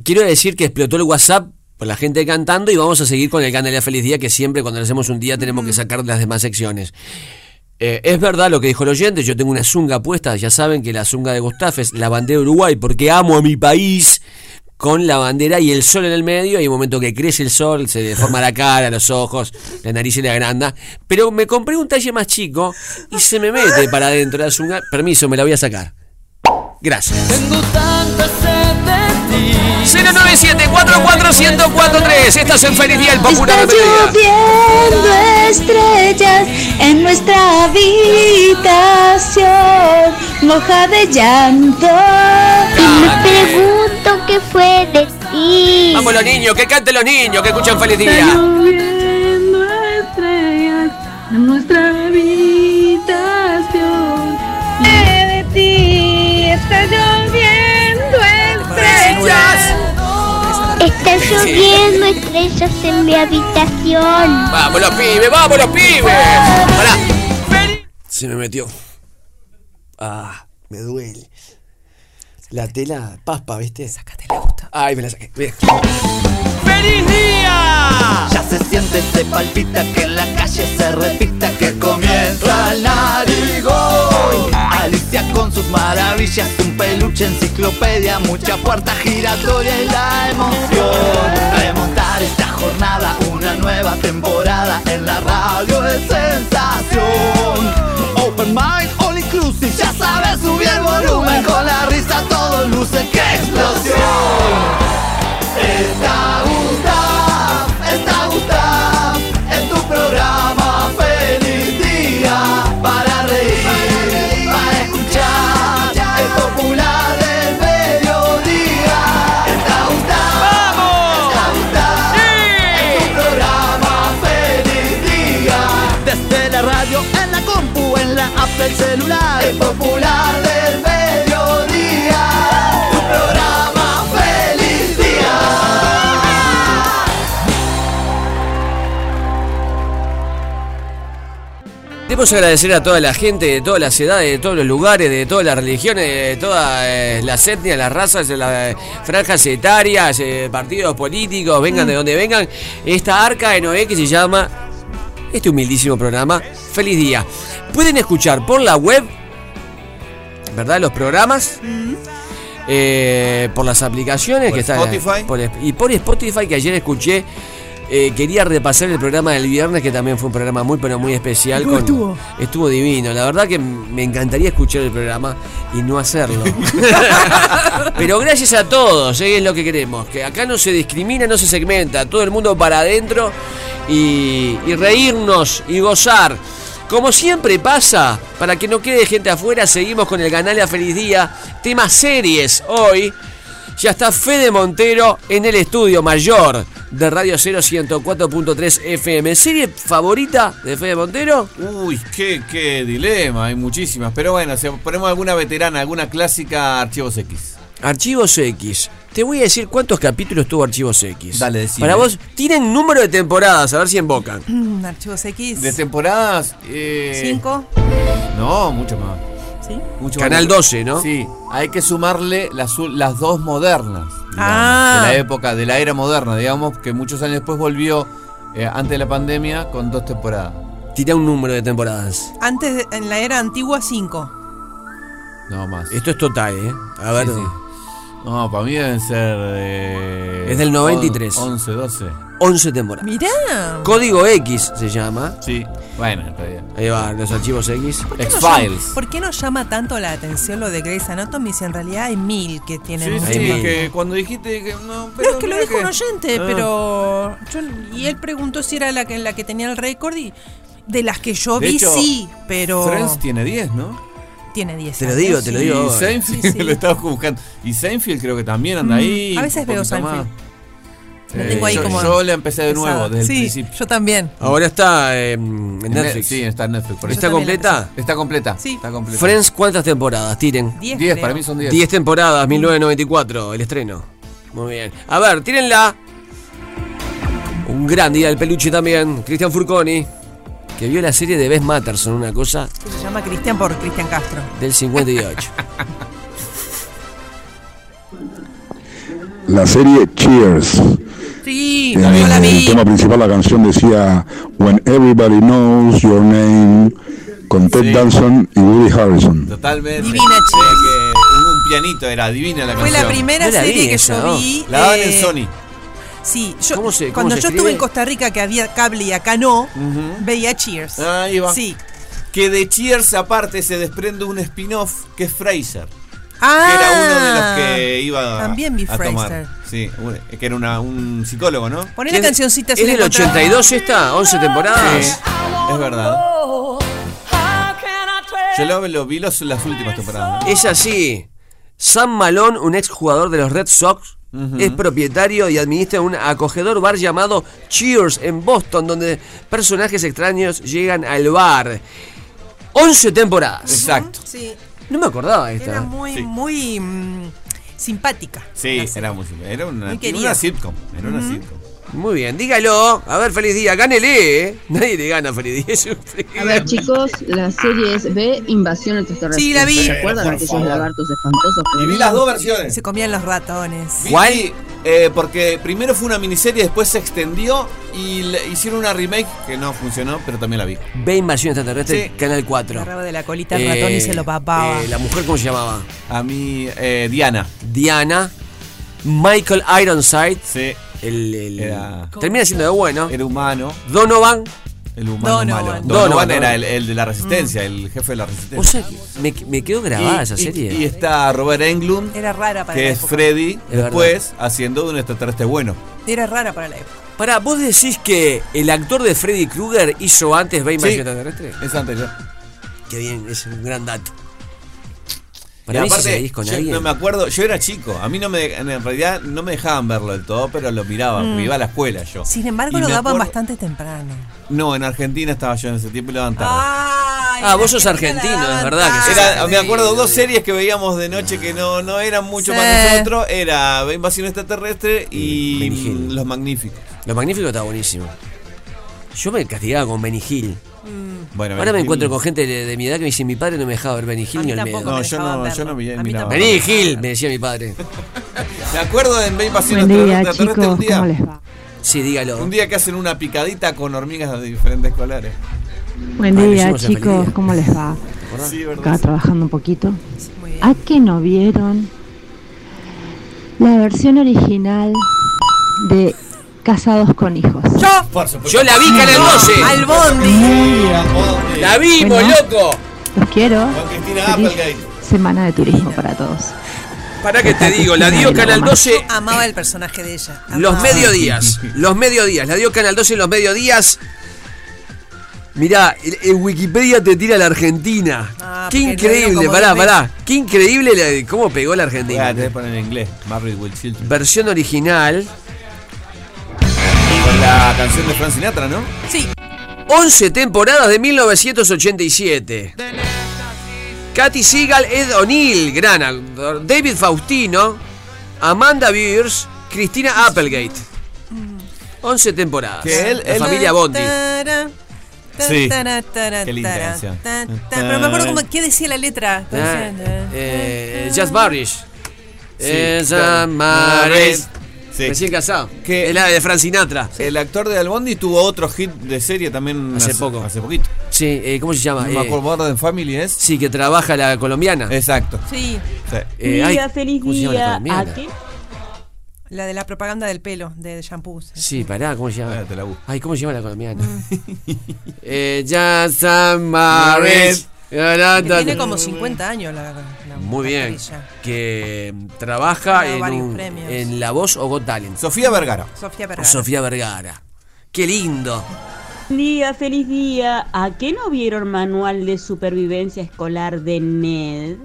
Quiero decir que explotó el WhatsApp por la gente cantando y vamos a seguir con el canal de la feliz día que siempre cuando le hacemos un día tenemos que sacar las demás secciones. Eh, es verdad lo que dijo el oyente, yo tengo una zunga puesta, ya saben que la zunga de Gustaf es la bandera de Uruguay porque amo a mi país con la bandera y el sol en el medio, hay un momento que crece el sol, se deforma la cara, los ojos, la nariz se le agranda, pero me compré un talle más chico y se me mete para adentro la zunga, permiso, me la voy a sacar. Gracias. Tengo tanta sed ti. 097-44143. Estás en Feliz Día, el popular Está lloviendo estrellas en nuestra habitación, moja de llanto. Y me pregunto qué fue de ti. Vamos los niños, que canten los niños, que escuchan Feliz Está Día. lloviendo estrellas en nuestra habitación. Lloviendo estrellas en mi habitación. Vamos los pibes, vamos los pibes. Pará. Se me metió. Ah, me duele. La tela paspa, ¿viste? Sácate la gusta. Ay, me la saqué. Bien. ¡Feliz día! Ya se siente, se palpita que en la calle se repita que comienza el narigón. Alicia con sus maravillas, un peluche, enciclopedia, mucha puerta giratoria y la emoción. Remontar esta jornada, una nueva temporada en la radio de sensación. Open mind, all inclusive, ya sabes, subir el volumen con la risa, todo luce, ¡qué explosión! Está está Gustav, en tu programa feliz día para reír, para escuchar el popular del mediodía. Está Gustav, está Gustav, en tu programa feliz día. Desde la radio, en la compu, en la app del celular, el popular del Queremos agradecer a toda la gente de todas las edades, de todos los lugares, de todas las religiones, de todas eh, las etnias, las razas, las eh, franjas etarias, eh, partidos políticos, vengan de donde vengan. Esta arca de Noé que se llama este humildísimo programa. Feliz día. Pueden escuchar por la web, ¿verdad? Los programas. eh, por las aplicaciones Por que están Spotify. por es- y por Spotify que ayer escuché eh, quería repasar el programa del viernes que también fue un programa muy pero muy especial ¿Cómo con- estuvo? estuvo divino la verdad que me encantaría escuchar el programa y no hacerlo pero gracias a todos eh, es lo que queremos que acá no se discrimina no se segmenta todo el mundo para adentro y, y reírnos y gozar como siempre pasa, para que no quede gente afuera, seguimos con el canal a Feliz Día. Temas series hoy. Ya está Fede Montero en el estudio mayor de Radio 0 104.3 FM. ¿Serie favorita de Fede Montero? Uy, qué, qué dilema, hay muchísimas. Pero bueno, si ponemos alguna veterana, alguna clásica, Archivos X. Archivos X. Te voy a decir cuántos capítulos tuvo Archivos X. Dale, decime. Para vos, tienen número de temporadas, a ver si invocan. Mm, Archivos X. De temporadas. eh, Cinco. No, mucho más. ¿Sí? Mucho Canal más. 12, ¿no? Sí, hay que sumarle las, las dos modernas. digamos, Ah. De la época, de la era moderna, digamos, que muchos años después volvió, eh, antes de la pandemia, con dos temporadas. Tira un número de temporadas. Antes, de- en la era antigua, cinco. No más. Esto es total, ¿eh? A ver. Sí, sí. No, para mí deben ser. eh, Es del 93. 11, 12. 11 temporadas. Mirá. Código X se llama. Sí, bueno, en realidad. Ahí va, los archivos X. ¿Por qué no llama- ¿Por qué nos llama tanto la atención lo de Grey's Anatomy si en realidad hay mil que tienen Sí, sí, mil. que cuando dijiste que no, No, pero es que lo dijo un oyente, Ah. pero. yo- y él preguntó si era la que, la que tenía el récord y. De las que yo De vi, hecho, sí, pero. Friends tiene 10, ¿no? Tiene 10 Te lo digo, te lo Y digo. ahora. Seinfeld Sí, sí. lo estaba buscando. Y Seinfeld creo que también anda Mm, ahí. a veces veo más. Tengo ahí yo, como yo la empecé de nuevo, desde Sí, el principio. yo también. Ahora está eh, en Netflix. Sí, está en Netflix. por. ¿Está completa? Está completa. Sí. Está completa. Friends, ¿cuántas temporadas? Tiren. Diez, 10, creo. para mí son 10. 10 temporadas, 1994, el estreno. Muy bien. A ver, tírenla. Un gran día del peluche también, Cristian Furconi, que vio la serie de Bess Matterson, una cosa Se llama Cristian por Cristian Castro. del 58. La serie Cheers. Sí, En yo la el vi. tema principal la canción decía When Everybody Knows Your Name con Ted Danson y Woody Harrison. Totalmente. Divina, Sí, che. que un pianito, era divina la Fue canción. la primera Yo la vi serie que yo ¿no? vi. La daban en eh, Sony. Sí, yo, ¿Cómo se- cómo cuando se yo escribe? estuve en Costa Rica, que había cable y acá no, Ujú. veía Cheers. Ahí va. Sí. Que de Cheers aparte se desprende un spin-off que es Fraser. Ah, que era uno de los que iba a- También vi a tomar. Fraser. Sí, que era una- un psicólogo, ¿no? Poné la cancioncita ¿Es del encontrás. 82 esta? ¿11 temporadas? Sí, es verdad. Yo lo, lo vi los- las últimas temporadas. ¿no? Es así. Sam Malone, un ex jugador de los Red Sox, es propietario y administra un acogedor bar llamado Cheers en Boston, donde personajes extraños llegan al bar. 11 temporadas. Exacto. Sí, No me acordaba de esta. era muy, Sí. muy mm, simpática. Sí, era muy Era una, Muy una sitcom. Era una sitcom. Muy bien, dígalo. A ver, feliz día. Gánele, ¿eh? Nadie le gana feliz día. A ver, chicos, la serie es B, Invasión Extraterrestre. Sí, la vi. ¿Se acuerdan Por de aquellos favor. lagartos espantosos? Y vi las dos versiones. Se comían los ratones. Vi, eh, porque primero fue una miniserie, después se extendió y le- hicieron una remake que no funcionó, pero también la vi. Ve Invasión Extraterrestre, Sí. Canal 4. Agarraba de la colita al ratón y Eh, se lo papaba. eh, la mujer, ¿cómo se llamaba? A mí, eh, Diana. Diana. Michael Ironside. Sí. El, el- Era- termina siendo de bueno. Era humano. Donovan. El humano Donovan. malo. Donovan, Donovan era el, el de la resistencia, el jefe de la resistencia. O sea, me, me quedó grabada Y- esa serie. Y, está Robert Englund, Era rara para que la es época. Freddy, Es después haciendo de un extraterrestre bueno. Era rara para la época. Pará, vos decís que el actor de Freddy Krueger hizo antes Invasión Sí. Extraterrestre. Es anterior. Qué bien, es un gran dato. Y Para mí, si aparte, con yo alguien. no me acuerdo, yo era chico, a mí no me, en realidad no me dejaban verlo del todo, pero lo miraba, Mm. porque iba a la escuela yo. Sin embargo, Y lo daban acuerdo- bastante temprano. No, en Argentina estaba yo en ese tiempo y lo daban tarde. Ah, vos sos argentino, es verdad que sos Era- argentino. me acuerdo dos series que veíamos de noche que no, no eran mucho Sí. para nosotros. Era Invasión Extraterrestre y. Los Magníficos. Lo magnífico está buenísimo. Yo me castigaba con Benny Hill. Bueno, Ahora me encuentro con gente de, de mi edad que me dice mi padre no me dejaba ver Benny Hill ni el medio. No, me yo no, yo no miraba. Benny Hill, me decía mi padre. Me acuerdo en Buen día, Extraterrestre chicos, un día. ¿cómo les va? Sí, dígalo. Un día que hacen una picadita con hormigas de diferentes colores. Buen Ah, día, en chicos. ¿cómo les va? Sí, Acá trabajando un poquito. ¿A qué no vieron la versión original de Casados con Hijos? ¡Yo! Por supuesto. Yo la vi Canal 12. ¡Al bondi! Bondi. La vimos, Bueno. loco. Los quiero. Con Cristina Feliz Applegate. semana de turismo para todos. Para que te digo, la dio Canal 12 Amaba el personaje de ella. los Amaba. mediodías. Los mediodías. La dio Canal 12 en los mediodías. Mirá, en, en Wikipedia te tira la Argentina. Ah, Qué porque increíble, como pará, dos pará. Qué increíble la- cómo pegó la Voy Argentina. a tener que poner en inglés. Married with Children. Versión original. La canción de Frank Sinatra, ¿no? Sí. 11 temporadas de 1987. Katy Seagal, Ed O'Neill, gran actor, David Faustino, Amanda Beers, Cristina Applegate. 11 temporadas. Que él- la él- familia Bondi. Sí. Qué linda. Pero me acuerdo cómo, qué decía la letra. Ah, eh, Just Barish. Sí, Eh. Just Barish. Sí. Recién casado. Que- es la de Frank Sinatra. El actor de Albondi tuvo otro hit de serie también Hace poco. Hace poquito. Sí, eh, ¿cómo se llama? No Eh, Modern Family es. sí, que trabaja la colombiana. Exacto. Sí, Sí. Eh, ay, feliz ¿cómo se llama la día. colombiana? ¿A qué? la de la propaganda del pelo, de shampoo. Sí, pará, ¿cómo se llama? Ah, te la. Ay, ¿cómo se llama la colombiana? eh, Just marriage. Que tiene como 50 años la, la Muy bien. Que trabaja en, un- La Voz o Got Talent. Sofía Vergara. Sofía Vergara. Sofía Vergara. Qué lindo. Día, feliz día. ¿A qué no vieron manual de supervivencia escolar de Ned?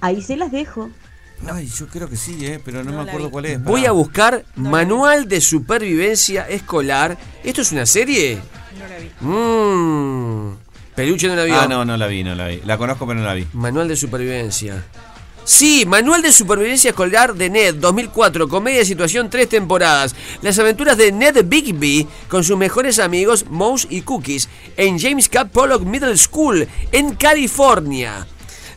Ahí se las dejo. Ay, yo creo que sí, eh, pero no, No me acuerdo cuál es. Voy a buscar Manual de Supervivencia Escolar. ¿Esto es una serie? No la vi. Mmm. Peluche no la vio. Ah, no, no la vi, no la vi. La conozco, pero no la vi. Manual de Supervivencia. Sí, Manual de Supervivencia Escolar de Ned 2004, comedia de situación, tres temporadas. Las aventuras de Ned Bigby con sus mejores amigos Mouse y Cookies en James K. Pollock Middle School en California.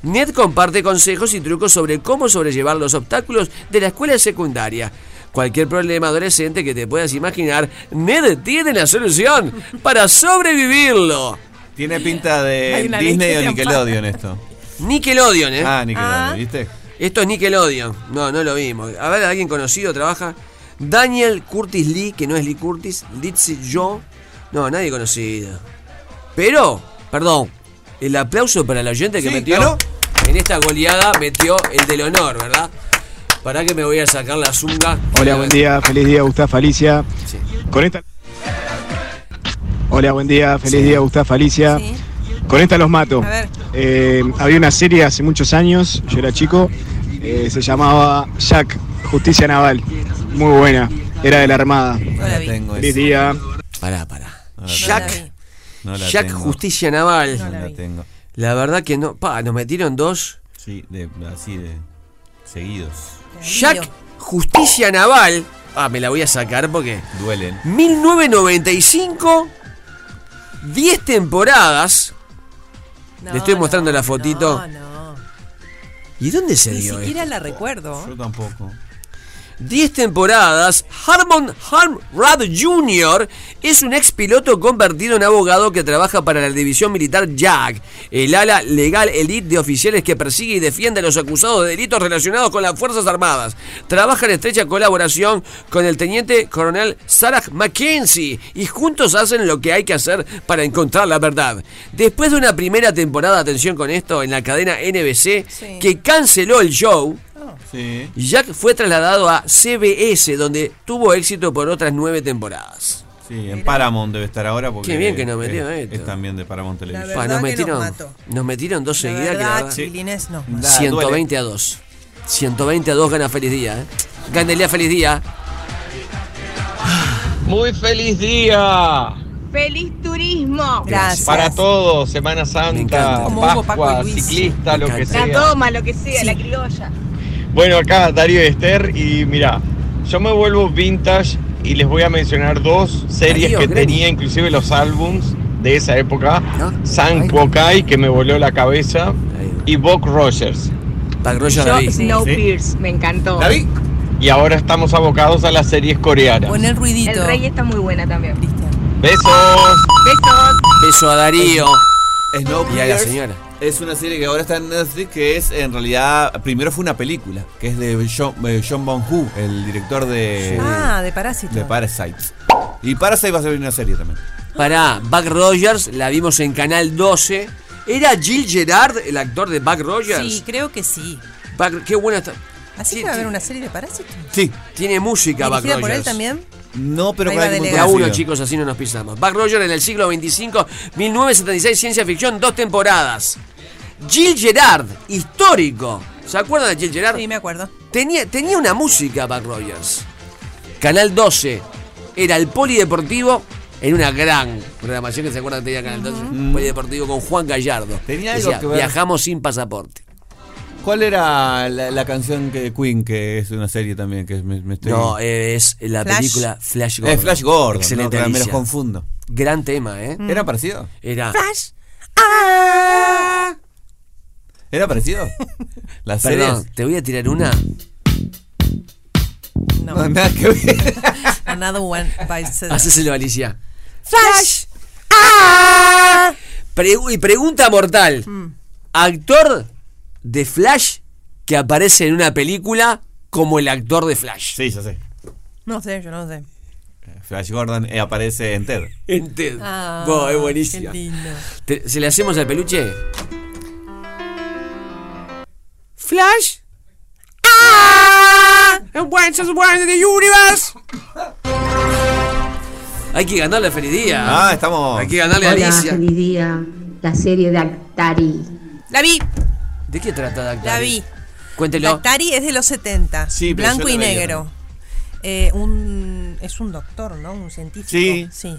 Ned comparte consejos y trucos sobre cómo sobrellevar los obstáculos de la escuela secundaria. Cualquier problema adolescente que te puedas imaginar, Ned tiene la solución para sobrevivirlo. Tiene pinta de Disney o Nickelodeon esto. Nickelodeon, ¿eh? Ah, Nickelodeon, ¿viste? Esto es Nickelodeon. No, no lo vimos. A ver, alguien conocido trabaja. Daniel Curtis Lee, que no es Lee Curtis. Litzy Joe. No, nadie conocido. Pero, perdón, el aplauso para el oyente que Sí, metió ganó. en esta goleada, metió el del honor, ¿verdad? Para que me voy a sacar la zunga. Hola, buen día, feliz día, Gustavo Alicia. Con esta... Hola, buen día, feliz día, Gustavo Alicia. Con esta los mato. Eh, había una serie hace muchos años, yo era chico, eh, se llamaba Jack, Justicia Naval. Muy buena, era de la Armada. la tengo Feliz día. Pará, pará. Jack. No Jack tengo. Justicia Naval. No la tengo. La verdad que no. Pa, nos metieron dos. Sí, de, así de seguidos. Jack Justicia Naval. Ah, me la voy a sacar porque. Duelen. 1995. 10 temporadas. No, Le estoy no, mostrando la fotito. No, no. ¿Y dónde se Ni dio siquiera esto? la recuerdo. Yo tampoco. 10 temporadas, Harmon Harm Rad Jr. es un ex piloto convertido en abogado que trabaja para la división militar JAG, el ala legal elite de oficiales que persigue y defiende a los acusados de delitos relacionados con las Fuerzas Armadas. Trabaja en estrecha colaboración con el teniente coronel Sarah Mackenzie y juntos hacen lo que hay que hacer para encontrar la verdad. Después de una primera temporada, atención con esto, en la cadena NBC, Sí. que canceló el show, Sí. Jack fue trasladado a CBS, donde tuvo éxito por otras nueve temporadas. Sí, en Paramount debe estar ahora porque Qué bien que nos metió es, esto. es también de Paramount Televisión. Nos, que metieron, nos metieron dos seguidas que la verdad, no. Da, 120 a 2. 120 a 2 gana Feliz Día. ¿eh? Gandelea Feliz Día. Muy feliz día. ¡Feliz turismo! Gracias. Para todos, Semana Santa, encanta. Como Hugo, Paco Pascua, ciclista, lo que encanta. La sea. toma, lo que sea, la criolla. Bueno, acá Darío y Esther y mira, yo me vuelvo vintage y les voy a mencionar dos series Darío, que tenía, inclusive los álbums de esa época. San Pokai, que me voló la cabeza, y Buck Rogers. Yo, David. Snowpiercer, me encantó. ¿La vi? Y ahora estamos abocados a las series coreanas. Pon el ruidito. El rey está muy buena también. Besos. Besos. Beso a Darío. Snowpiercer Y a la señora. Es una serie que ahora está en Netflix que es en realidad primero fue una película que es de John, eh, John Bong-Hu, el director de Ah, de Parásito. de Parasite. Y Parasite va a ser una serie también. Pará, Buck Rogers, la vimos en Canal 12. ¿Era Jill Gerard el actor de Buck Rogers? Sí, creo que sí. Buck- qué buena está. ¿Así Sí, que va a haber una serie de Parásito? Sí. Tiene música Buck ¿Dirigida Rogers. por él también? No, pero Ahí con va alguien muy De a conocido. uno, chicos, así no nos pisamos. Buck Rogers en el siglo 25, 1976, ciencia ficción, dos temporadas. Jill Gerard, histórico. ¿Se acuerdan de Jill Gerard? Sí, me acuerdo. Tenía, tenía una música Buck Rogers. Canal 12. Era el polideportivo en una gran programación que se acuerdan que tenía Canal 12. Polideportivo con Juan Gallardo. Tenía algo Decía, que ver. Viajamos sin pasaporte. ¿Cuál era la, la canción que Queen que es una serie también que me, me estoy No, eh, es la Flash. película Flash Gordon. Es Flash Gordon, Excelente, no, me los confundo. Gran tema, ¿eh? ¿Era parecido? Era. Flash. ¿Era parecido? Las Perdón, series. te voy a tirar una. No. No, nada que ver. Another one by. Hacéselo, Alicia. Flash. Pregu- y pregunta mortal. Mm. Actor de Flash que aparece en una película como el actor de Flash. Sí, ya sé. No sé, yo no sé. Flash Gordon eh, aparece en Ted. En Ted. Ah, Bo, es. Te- ¿Se le hacemos al peluche? Flash. Ah, the universe. Hay que ganarle a Feliz Día. Ah, estamos. Hay que ganarle a Hola, Alicia. feliz día. La serie de Actari. La vi, ¿De qué trata Dactar? la vi. Cuéntelo. Dactari es de los 70, Sí, pero blanco y negro. Eh, un, es un doctor, ¿no? Un científico. Sí. Sí.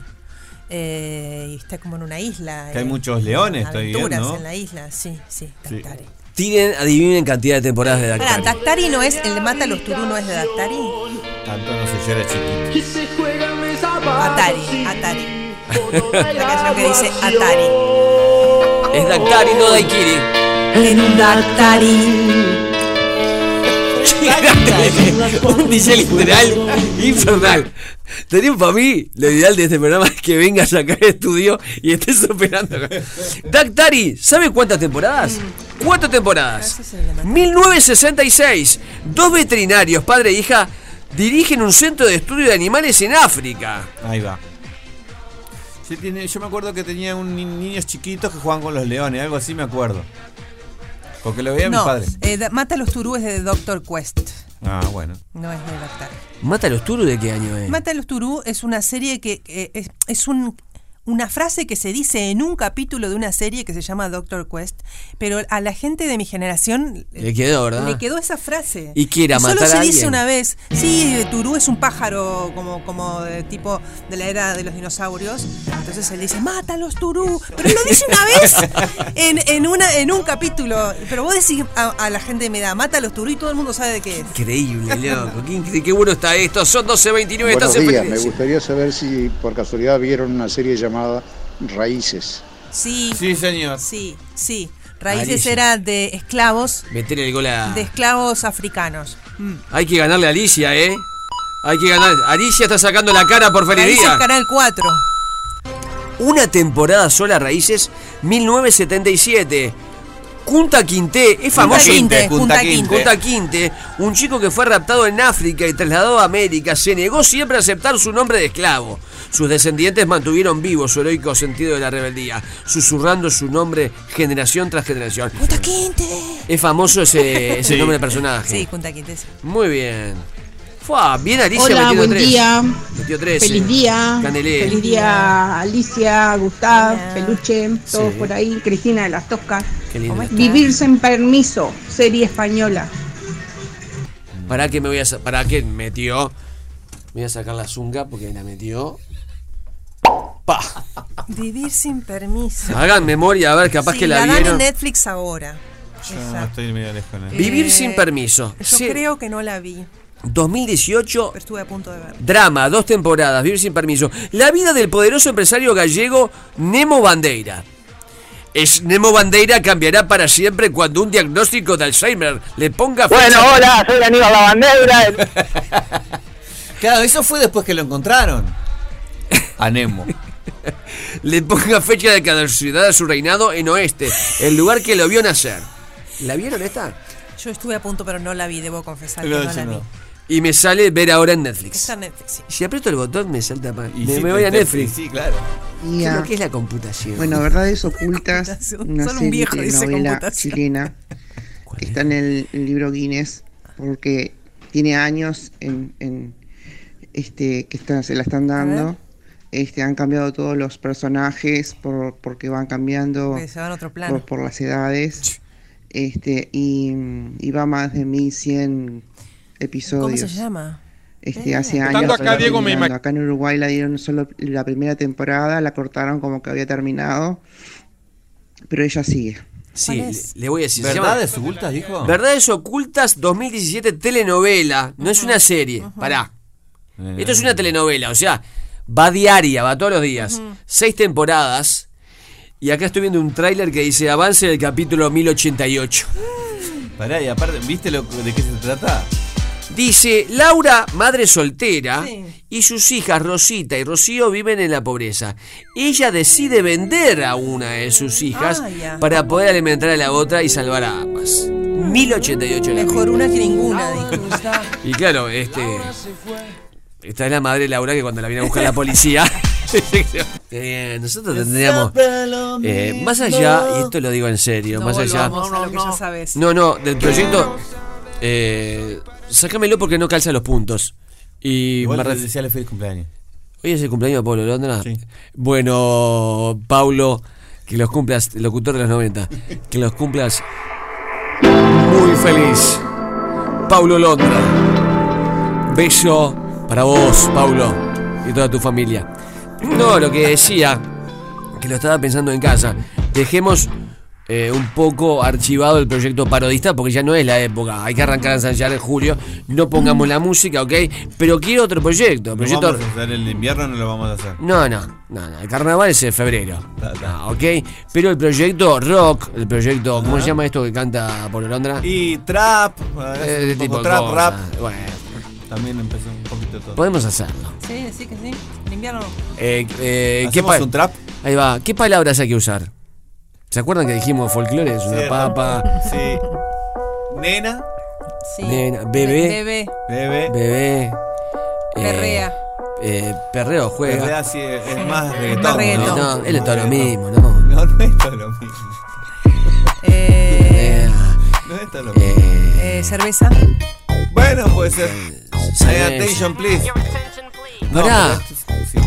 Eh, y está como en una isla. Que hay eh, muchos leones, estoy en la isla, sí, sí, Sí. Dactari. Tienen, adivinen cantidad de temporadas de Dactari. Dactari no es, el Mata a los Turú no es de Dactari. Tanto no sé, yo era chiquito. Atari, Atari. La canción que dice Atari. Es Dactari, no Daikiri. En un Dactari. un DJ literal infernal. Tenía para mí, lo ideal de este programa es que vengas acá al estudio y estés operando. acá. Dactari, ¿sabe cuántas temporadas? Cuatro temporadas. 1966. Dos veterinarios, padre e hija, dirigen un centro de estudio de animales en África. Ahí va. Sí, tiene- yo me acuerdo que tenía un ni- niños chiquitos que jugaban con los leones, algo así me acuerdo. Porque lo veía No, padres. eh, Da- Mata a los Turú es de Doctor Quest. Ah, bueno. No es de Dactari. ¿Mata a los Turú de qué año es? Mata a los Turú es una serie que que es, es un, una frase que se dice en un capítulo de una serie que se llama Doctor Quest, pero a la gente de mi generación Le quedó, ¿verdad? le quedó esa frase. ¿Y qué era, solo matar se a dice una vez. Sí, Turú es un pájaro como, como de tipo de la era de los dinosaurios. Entonces él dice, mata a los Turú. Pero lo dice una vez en, en, una, en un capítulo. Pero vos decís a, a la gente de mi edad, mata a los Turú y todo el mundo sabe de qué es. Increíble, loco. Qué, qué bueno está esto. Son 12.29. Buenos días, me gustaría saber si por casualidad vieron una serie llamada Raíces. Sí. Sí, señor. Sí, sí. Raíces Alicia. era de esclavos, Meter el gol a. de esclavos africanos. Mm. Hay que ganarle a Alicia, ¿eh? Hay que ganar. Alicia está sacando la cara por feliz Raíces día. Canal 4. Una temporada sola, Raíces, 1977. Kunta Quinte, es famoso. Quinte, Kunta Quinte. Kunta Quinte, un chico que fue raptado en África y trasladado a América, se negó siempre a aceptar su nombre de esclavo. Sus descendientes mantuvieron vivo su heroico sentido de la rebeldía, susurrando su nombre generación tras generación. Kunta Quinte. Es famoso ese, ese Sí. nombre de personaje. Sí, Kunta Quinte. sí. Muy bien. Fua, bien Alicia Hola, metiendo buen tres. día. Metió 13. Feliz día. Canelé. Feliz día, Alicia, Gustav, Peluche, todos Sí. por ahí. Cristina de las Toscas. Qué lindo. Vivir sin permiso, serie española. ¿Para qué me voy a ¿Para qué metió? Me voy a sacar la zunga porque la metió. ¡Pa! Vivir sin permiso. Hagan memoria, a ver, capaz Sí, que la, dan en vieron. Netflix ahora. Yo Esa. estoy medio lejos. ¿no? Vivir Eh, sin permiso. Yo Sí. creo que no la vi, 2018. pero estuve a punto de ver. Drama, dos temporadas, Vivir sin permiso. La vida del poderoso empresario gallego Nemo Bandeira. Es Nemo Bandeira cambiará para siempre cuando un diagnóstico de Alzheimer le ponga fecha- Bueno, hola, soy Aníbal Lavandera. Claro, eso fue después que lo encontraron. A Nemo. le ponga fecha de caducidad a su reinado en Oeste, el lugar que lo vio nacer. ¿La vieron esta? Yo estuve a punto, pero no la vi, debo confesar No, que no la vi. Y me sale ver ahora en Netflix. Está en Netflix, sí. Si aprieto el botón me salta pa- Y me, voy a Netflix. sí, claro. ¿Qué es lo que es la computación? Bueno, Verdades Ocultas, una Solo un serie viejo dice computación. chilena que está en el, el libro Guinness porque tiene años en, en, este que está- se la están dando. Este, han cambiado todos los personajes por, porque van cambiando Porque se van a otro plano. por, por las edades. Este, y, y va más de 1100 episodios. ¿Cómo se llama? Este, Eh. hace Estando años. acá, está Diego, me Acá en Uruguay la dieron solo la primera temporada, la cortaron como que había terminado, pero ella sigue. Sí, le, voy a decir. ¿Verdades llama- ocultas, dijo? Verdades Ocultas 2017 telenovela. No es una serie. Pará. Eh. Esto es una telenovela, o sea, va diaria, va todos los días. Seis temporadas. Y acá estoy viendo un tráiler que dice avance del capítulo 1088. Pará, y aparte, ¿viste lo, de qué se trata? Dice, Laura, madre soltera, y sus hijas Rosita y Rocío viven en la pobreza. Ella decide vender a una de sus hijas Ah, para poder alimentar a la otra y salvar a ambas. 1088 la Mejor una que ninguna, dijo. Y claro, este. Esta es la madre Laura que cuando la viene a buscar la policía. eh, nosotros tendríamos. eh, más allá, y esto lo digo en serio, No más allá. volvamos a lo que ya sabes. No, no, del proyecto. Eh, sácamelo porque no calza los puntos. Y Igual me ref- feliz cumpleaños. Hoy es el cumpleaños de Pablo Londra. Bueno, Paulo, que los cumplas, locutor de los 90, que los cumplas muy feliz. Paulo Londra. Beso para vos, Paulo, y toda tu familia. No, lo que decía, que lo estaba pensando en casa. Dejemos eh, un poco archivado el proyecto parodista porque ya no es la época. Hay que arrancar a ensayar en julio. No pongamos la música, ¿ok? Pero quiero otro proyecto. ¿Lo proyecto... vamos a hacer el invierno no lo vamos a hacer? No, no, no, no, el carnaval es en febrero. Ah, ¿Ok? Pero el proyecto rock, el proyecto, ¿cómo se llama esto que canta por Londra? Y trap, Eh, tipo trap, rap. Bueno, También empezó un poquito todo. podemos hacerlo. Sí, sí que sí. El invierno. Eh, eh, ¿qué ¿Hacemos pa- un trap? Ahí va. ¿Qué palabras hay que usar? ¿Se acuerdan que dijimos folclore? Es una Sí, papa, Sí. Nena. Sí. nena, bebé, Bebé. Bebé. bebé. eh, Perrea. eh, perreo juega. Perrea sí, es más reggaetón. Más reggaetón. No, él es todo lo mismo, ¿no? No, no es todo lo mismo. Eh, No eh, eh, cerveza. Bueno, puede ser. cerveza. Hey, attention, please. Pará. pero esto es- sí.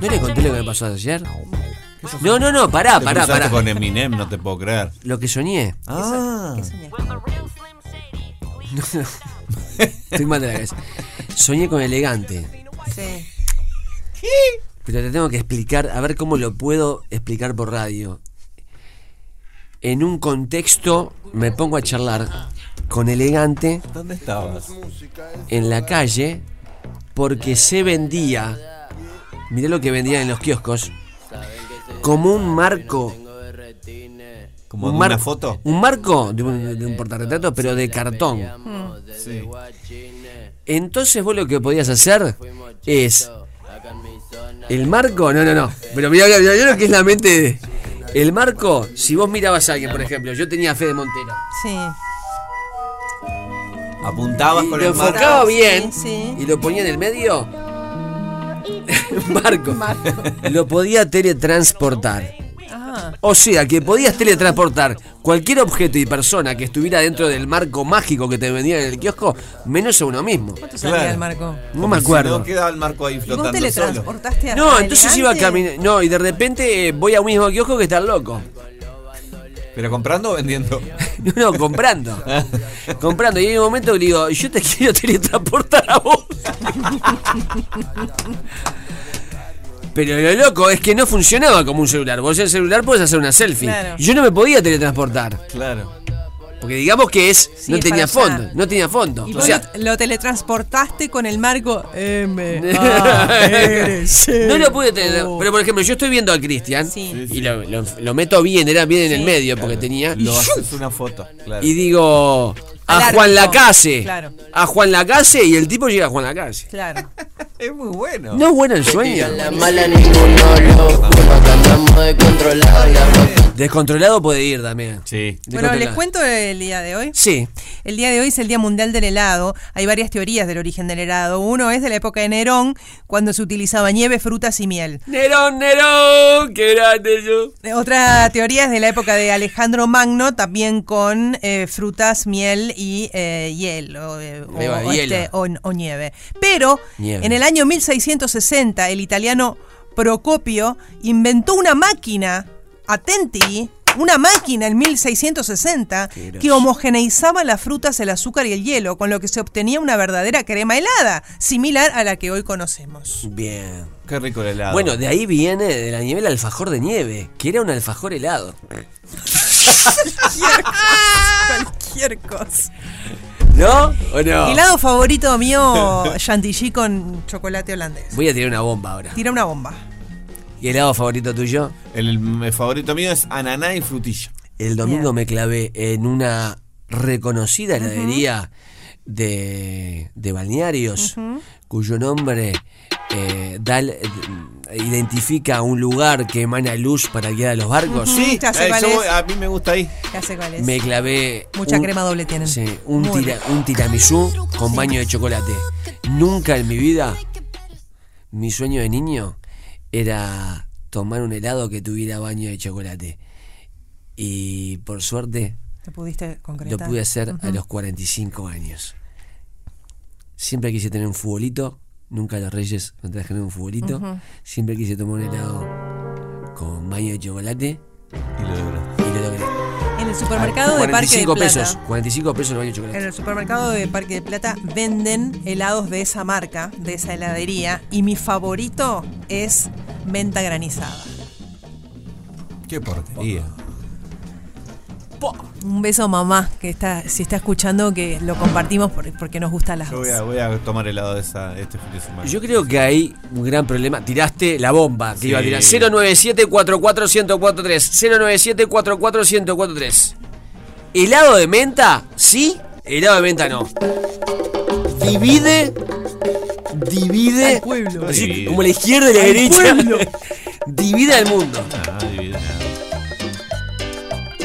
¿No le conté lo que me pasó ayer? No, no, no, pará, Te pará, cruzaste pará. con Eminem, no te puedo creer. Lo que soñé. Ah. ¿Qué soñaste? Estoy mal de la cabeza. Soñé con elegante. Sí. Pero te tengo que explicar, a ver cómo lo puedo explicar por radio. En un contexto, me pongo a charlar con elegante ¿Dónde estabas? en la calle porque se vendía, mirá lo que vendían en los kioscos, como un marco. ¿Como un mar- una foto? Un marco de un, de un portarretrato, pero de cartón. Sí. Entonces vos lo que podías hacer es el marco, no, no, no. Pero mira, mira, mira lo que es la mente. de- El marco, si vos mirabas a alguien, por ejemplo, yo tenía fe de Montero. Sí. Apuntabas Y con lo el marco. enfocaba bien Sí, sí. y lo ponía en el medio. Marco. Lo podía teletransportar. Ah. O sea, que podías teletransportar cualquier objeto y persona que estuviera dentro del marco mágico que te vendían en el kiosco, menos a uno mismo. ¿Cuánto salía Claro. el marco? No me Si acuerdo. no quedaba el marco ahí ¿Y vos flotando te le solo. transportaste a No, entonces iba caminando. No, y de repente eh, voy a un mismo kiosco que está loco. ¿Pero comprando o vendiendo? No, no, comprando. comprando. Y hay un momento que le digo, yo te quiero teletransportar a vos. Pero lo loco es que no funcionaba como un celular. Vos en el celular podés hacer una selfie. Claro. Yo no me podía teletransportar. Claro. Porque digamos que es. Sí, no es tenía fondo. No tenía fondo. Y O vos sea. lo, lo teletransportaste con el marco M. A, C, No lo pude tener. O. Pero por ejemplo, yo estoy viendo al Cristian. Sí. Y lo, lo- lo meto bien, era bien en el medio porque tenía. Lo y, haces una foto. Claro. y digo. A Juan. Lacase. Claro. A Juan Lacase y el tipo llega a Juan Lacase. Claro. Es muy bueno. No es bueno el sueño. mala ninguno loco, acá andamos descontrolados. Descontrolado puede ir también. Sí. Bueno, les cuento el día de hoy. Sí. El día de hoy es el Día Mundial del Helado. Hay varias teorías del origen del helado. Uno es de la época de Nerón, cuando se utilizaba nieve, frutas y miel. Nerón, Nerón, qué grande yo. Otra teoría es de la época de Alejandro Magno, también con eh, frutas, miel y eh, hielo eh, o, o este, o- o nieve. Pero Nieve. en el año 1660 el italiano Procopio inventó una máquina, atenti, una máquina en 1660 Qué que homogeneizaba las frutas, el azúcar y el hielo, con lo que se obtenía una verdadera crema helada, similar a la que hoy conocemos. Bien. Qué rico el helado. Bueno, de ahí viene de la nieve el alfajor de nieve, que era un alfajor helado. Cualquier cosa. ¿No? ¿O no? Helado favorito mío, chantilly con chocolate holandés. Voy a tirar una bomba ahora. Tira una bomba. ¿Y helado favorito tuyo? El, el favorito mío es ananá y frutilla. El domingo me clavé en una reconocida heladería de, de balnearios, cuyo nombre eh, da eh, identifica un lugar que emana luz para guiar a los barcos. Ya sé eh, cuál yo- es. a mí me gusta ahí. Ya sé cuál es. Me clavé. Mucha un- crema doble tienen. Sí, un, tira- un tiramisú con baño de chocolate. Nunca en mi vida, mi sueño de niño era tomar un helado que tuviera baño de chocolate. Y por suerte ¿Te pudiste lo pude hacer a Ujú. los 45 años. Siempre quise tener un futbolito, nunca a los Reyes me trajeron un futbolito. Ujú. Siempre quise tomar un helado con baño de chocolate Y lo lograste. y lo logré. En el supermercado de Parque de 45 Plata. pesos. 45 pesos el baño de chocolate. En el supermercado de Parque de Plata venden helados de esa marca, de esa heladería, y mi favorito es menta granizada. Qué porquería. Un beso mamá, que está, si está escuchando, que lo compartimos por- porque nos gustan las Yo dos. voy a, voy a tomar helado de esa, este fin de semana. Yo creo que hay un gran problema. Tiraste la bomba que Sí. iba a tirar. 097 44143 097 44143 ¿Helado de menta? ¿Sí? Helado de menta no. Divide. Divide. Al pueblo. Así, Divide. como la izquierda y la Al derecha. pueblo. Divide al mundo. Ah, divide nada.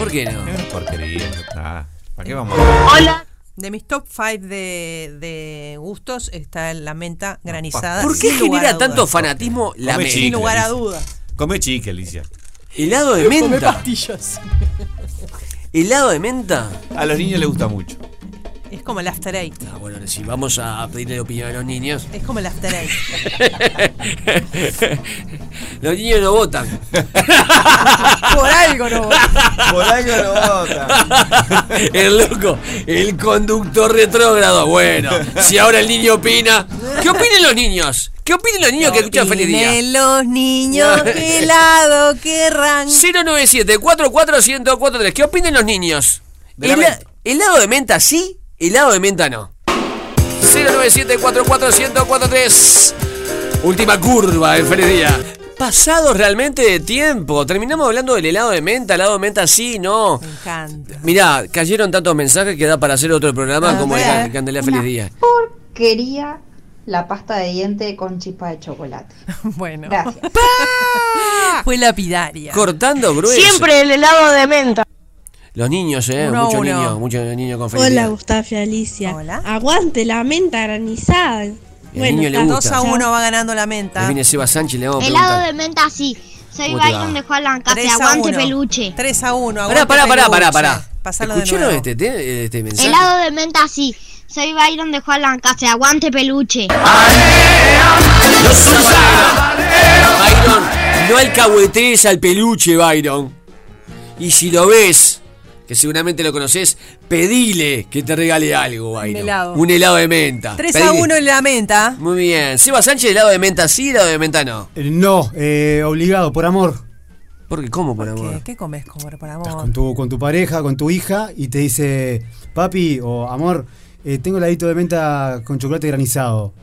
¿Por qué no? Es una porquería. está. ¿Para qué vamos a Hola. De mis top 5 de, de gustos está la menta granizada. ¿Por qué genera tanto fanatismo la Come menta? Sin lugar a dudas. Come chique, Alicia. ¿Helado de Come menta? pastillas. ¿Helado de menta? A los niños les gusta mucho. Es como el after eight. Ah, bueno, si vamos a pedirle opinión a los niños. Es como el after eight. los niños no votan. Por algo no. Por algo no vota. El loco, el conductor retrógrado. Bueno, si ahora el niño opina. ¿Qué opinen los niños? ¿Qué opinen los niños que escuchan Feliz Día? Los niños qué helado querrán. 097 44143 ¿Qué opinen los niños? ¿Helado de menta sí? ¿Helado de menta no? 097 44143 Última curva en Feliz Día. Pasado realmente de tiempo. Terminamos hablando del helado de menta. ¿Helado de menta sí? No. Me encanta. Mirá, cayeron tantos mensajes que da para hacer otro programa como el ver. Candelea Feliz Día. Quería la pasta de diente con chispa de chocolate. Bueno. Gracias. Fue lapidaria. Cortando grueso. Siempre el helado de menta. Los niños, eh. Uno muchos uno. niños, muchos niños con Feliz Hola. Gustavo y Alicia. Hola. Aguante la menta granizada. niño le gusta. 2 a 1 va ganando la Ahí menta. viene Seba Sánchez, le vamos a Helado preguntar. de menta sí. Soy. Byron de Juan Lancase. 3 a Aguante 1. peluche. 3 a 1. Pará, pará, pará, pará, pará. Pasalo de ¿Escucharon este, te- este mensaje? Helado de menta sí. Soy Byron de Juan Lancase. Aguante peluche. Byron, no alcahuetees al peluche, Byron. Y si lo ves, que seguramente lo conoces, pedile que te regale algo, Byron. helado. Un helado de menta. 3 a Pedile. 1 en la menta. Muy bien. Seba Sánchez, helado de menta sí, helado de menta no. Eh, No, eh, obligado, por amor. ¿Por qué? ¿Cómo por amor? ¿Qué, qué comes como por Estás amor? con tu, con tu pareja, con tu hija, y te dice, papi o amor, eh, tengo heladito de menta con chocolate granizado.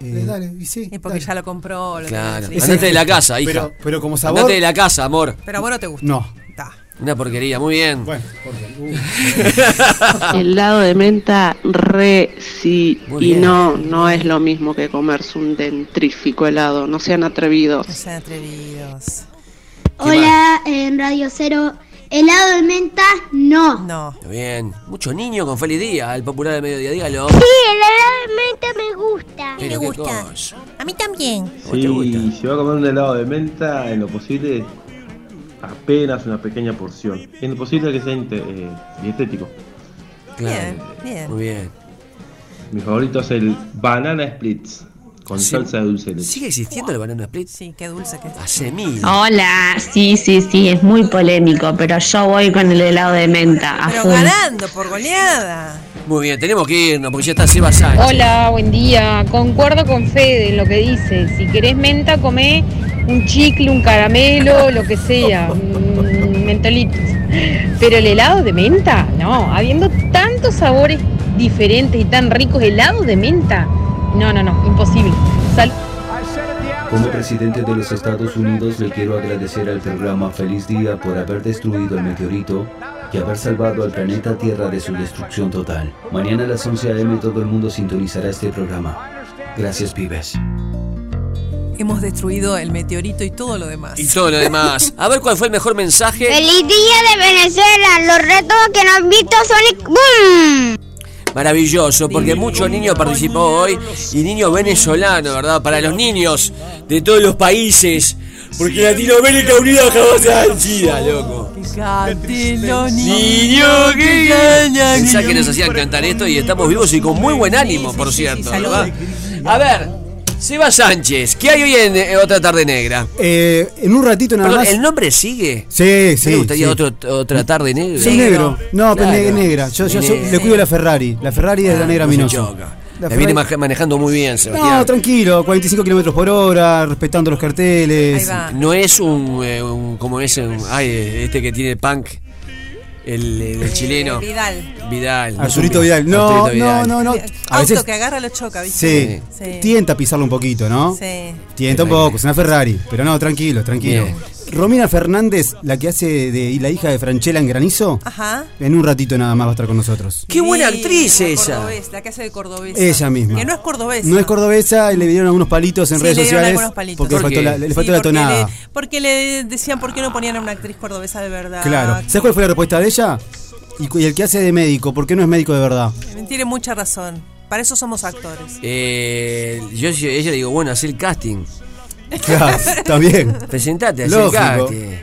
Eh, dale, y sí. Y porque ya lo compró. Lo Claro. sí. Andate de la casa, hija. Pero, pero como sabor. Andate de la casa, amor. Pero a vos no te gusta. No. Una porquería, muy bien. Bueno, Helado de menta, re sí. Muy y bien. no, no es lo mismo que comerse un dentrífico helado. No sean atrevidos. No sean atrevidos. Hola, en Radio Cero. Helado de menta no. No. Muy bien. Mucho niño con feliz día, el popular de mediodía, dígalo. Sí, el helado de menta me gusta. Qué cosa. A mí también. Sí, si va a comer un helado de menta, en lo posible, apenas una pequeña porción. En lo posible que sea eh, dietético. Bien, bien. Muy bien. Mi favorito es el banana splits, con Sí. salsa de dulce de leche. ¿Sigue existiendo el banana split? Sí, qué dulce que es. Hace mil. Hola, sí, sí, sí, es muy polémico, pero yo voy con el helado de menta. A Pero full. ganando por goleada. Muy bien, tenemos que irnos porque ya está Seba Sánchez. Hola, buen día. Concuerdo con Fede en lo que dice. Si querés menta, comé un chicle, un caramelo, lo que sea, un mentolitos. Pero el helado de menta, no. Habiendo tantos sabores diferentes y tan ricos, helado de menta, no, no, no, imposible. Sal Como presidente de los Estados Unidos le quiero agradecer al programa Feliz Día por haber destruido el meteorito y haber salvado al planeta Tierra de su destrucción total. Mañana a las 11 a.m. todo el mundo sintonizará este programa. Gracias, pibes. Hemos destruido el meteorito y todo lo demás. Y todo lo demás. A ver cuál fue el mejor mensaje. ¡Feliz día de Venezuela! Los retos que no han visto Sonic ¡Boom! Maravilloso, porque muchos niños participó hoy y niños venezolanos, ¿verdad? Para los niños de todos los países. Porque Latinoamérica Unida jamás se vencida, loco. Niños que que nos hacían cantar esto y estamos vivos y con muy buen ánimo, por cierto. ¿verdad? A ver, Seba Sánchez, ¿qué hay hoy en eh, Otra Tarde Negra? Eh, en un ratito nada Perdón, más. ¿el nombre sigue? Sí, sí. ¿Me gustaría sí. otro, otra tarde negra? Soy negro. No, pero Claro. ne- negra. Yo, yo Ne- soy- le cuido la Ferrari. La Ferrari es la negra no choca. La La viene manejando muy bien, Sebastián. No, tranquilo, 45 kilómetros por hora, respetando los carteles. No es un, eh, un- como es un, ay, este que tiene punk, el, el- el chileno. Vidal. Vidal. Arturito un- Vidal. No, Arturito no, Vidal. no, no. A Auto veces que agarra lo choca, ¿viste? sí, Sí. tienta a pisarlo un poquito, ¿no? Sí. Tienta un poco, es una Ferrari. Pero no, tranquilo, tranquilo. Bien. Romina Fernández, la que hace de y la hija de Franchella en Granizo, Ajá. en un ratito nada más va a estar con nosotros. Qué buena Sí, actriz la esa. cordobesa, la que hace de cordobesa. Ella misma. Que no es cordobesa. No es cordobesa y le dieron algunos palitos en Sí, redes le dieron sociales algunos palitos. porque le ¿Por faltó la, le Sí, faltó la porque tonada. le- porque le decían por qué no ponían a una actriz cordobesa de verdad. Claro. ¿Sabes cuál fue la respuesta de ella? Y, el que hace de médico, ¿por qué no es médico de verdad? Tiene mucha razón. Para eso somos actores. Eh, yo, yo- ella digo, bueno, haz el casting. Claro, está bien. Presentate, el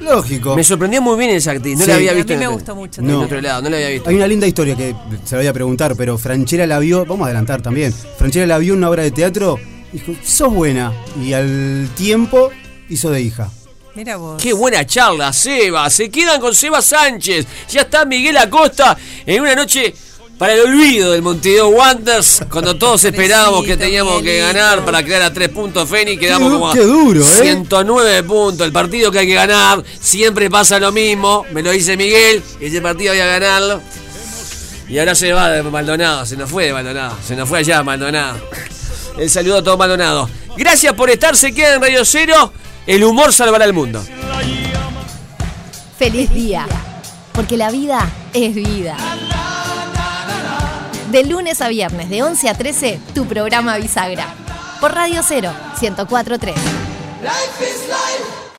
Lógico. Me sorprendió muy bien esa actriz. No Sí. la había A mí visto. me en- gustó mucho En No. otro lado, no la había visto. Hay una linda historia que se la voy a preguntar, pero Franchella la vio, vamos a adelantar también. Franchella la vio en una obra de teatro y dijo, sos buena. Y al tiempo hizo de hija. Mira vos. Qué buena charla, Seba. Se quedan con Seba Sánchez. Ya está Miguel Acosta en una noche para el olvido del Montevideo Wanderers. Cuando todos esperábamos que teníamos que ganar para quedar a tres puntos Feni, quedamos Qué- como a qué duro, ¿eh? 109 puntos. El partido que hay que ganar. Siempre pasa lo mismo. Me lo dice Miguel. Ese partido había que ganarlo. Y ahora se va de Maldonado. Se nos fue de Maldonado. Se nos fue allá Maldonado. El saludo a todo Maldonado. Gracias por estar. Se queda en Radio Cero. El humor salvará el mundo. Feliz día, porque la vida es vida. De lunes a viernes, de 11 a 13, tu programa Bisagra. Por Radio 0, 104.3. Life is life.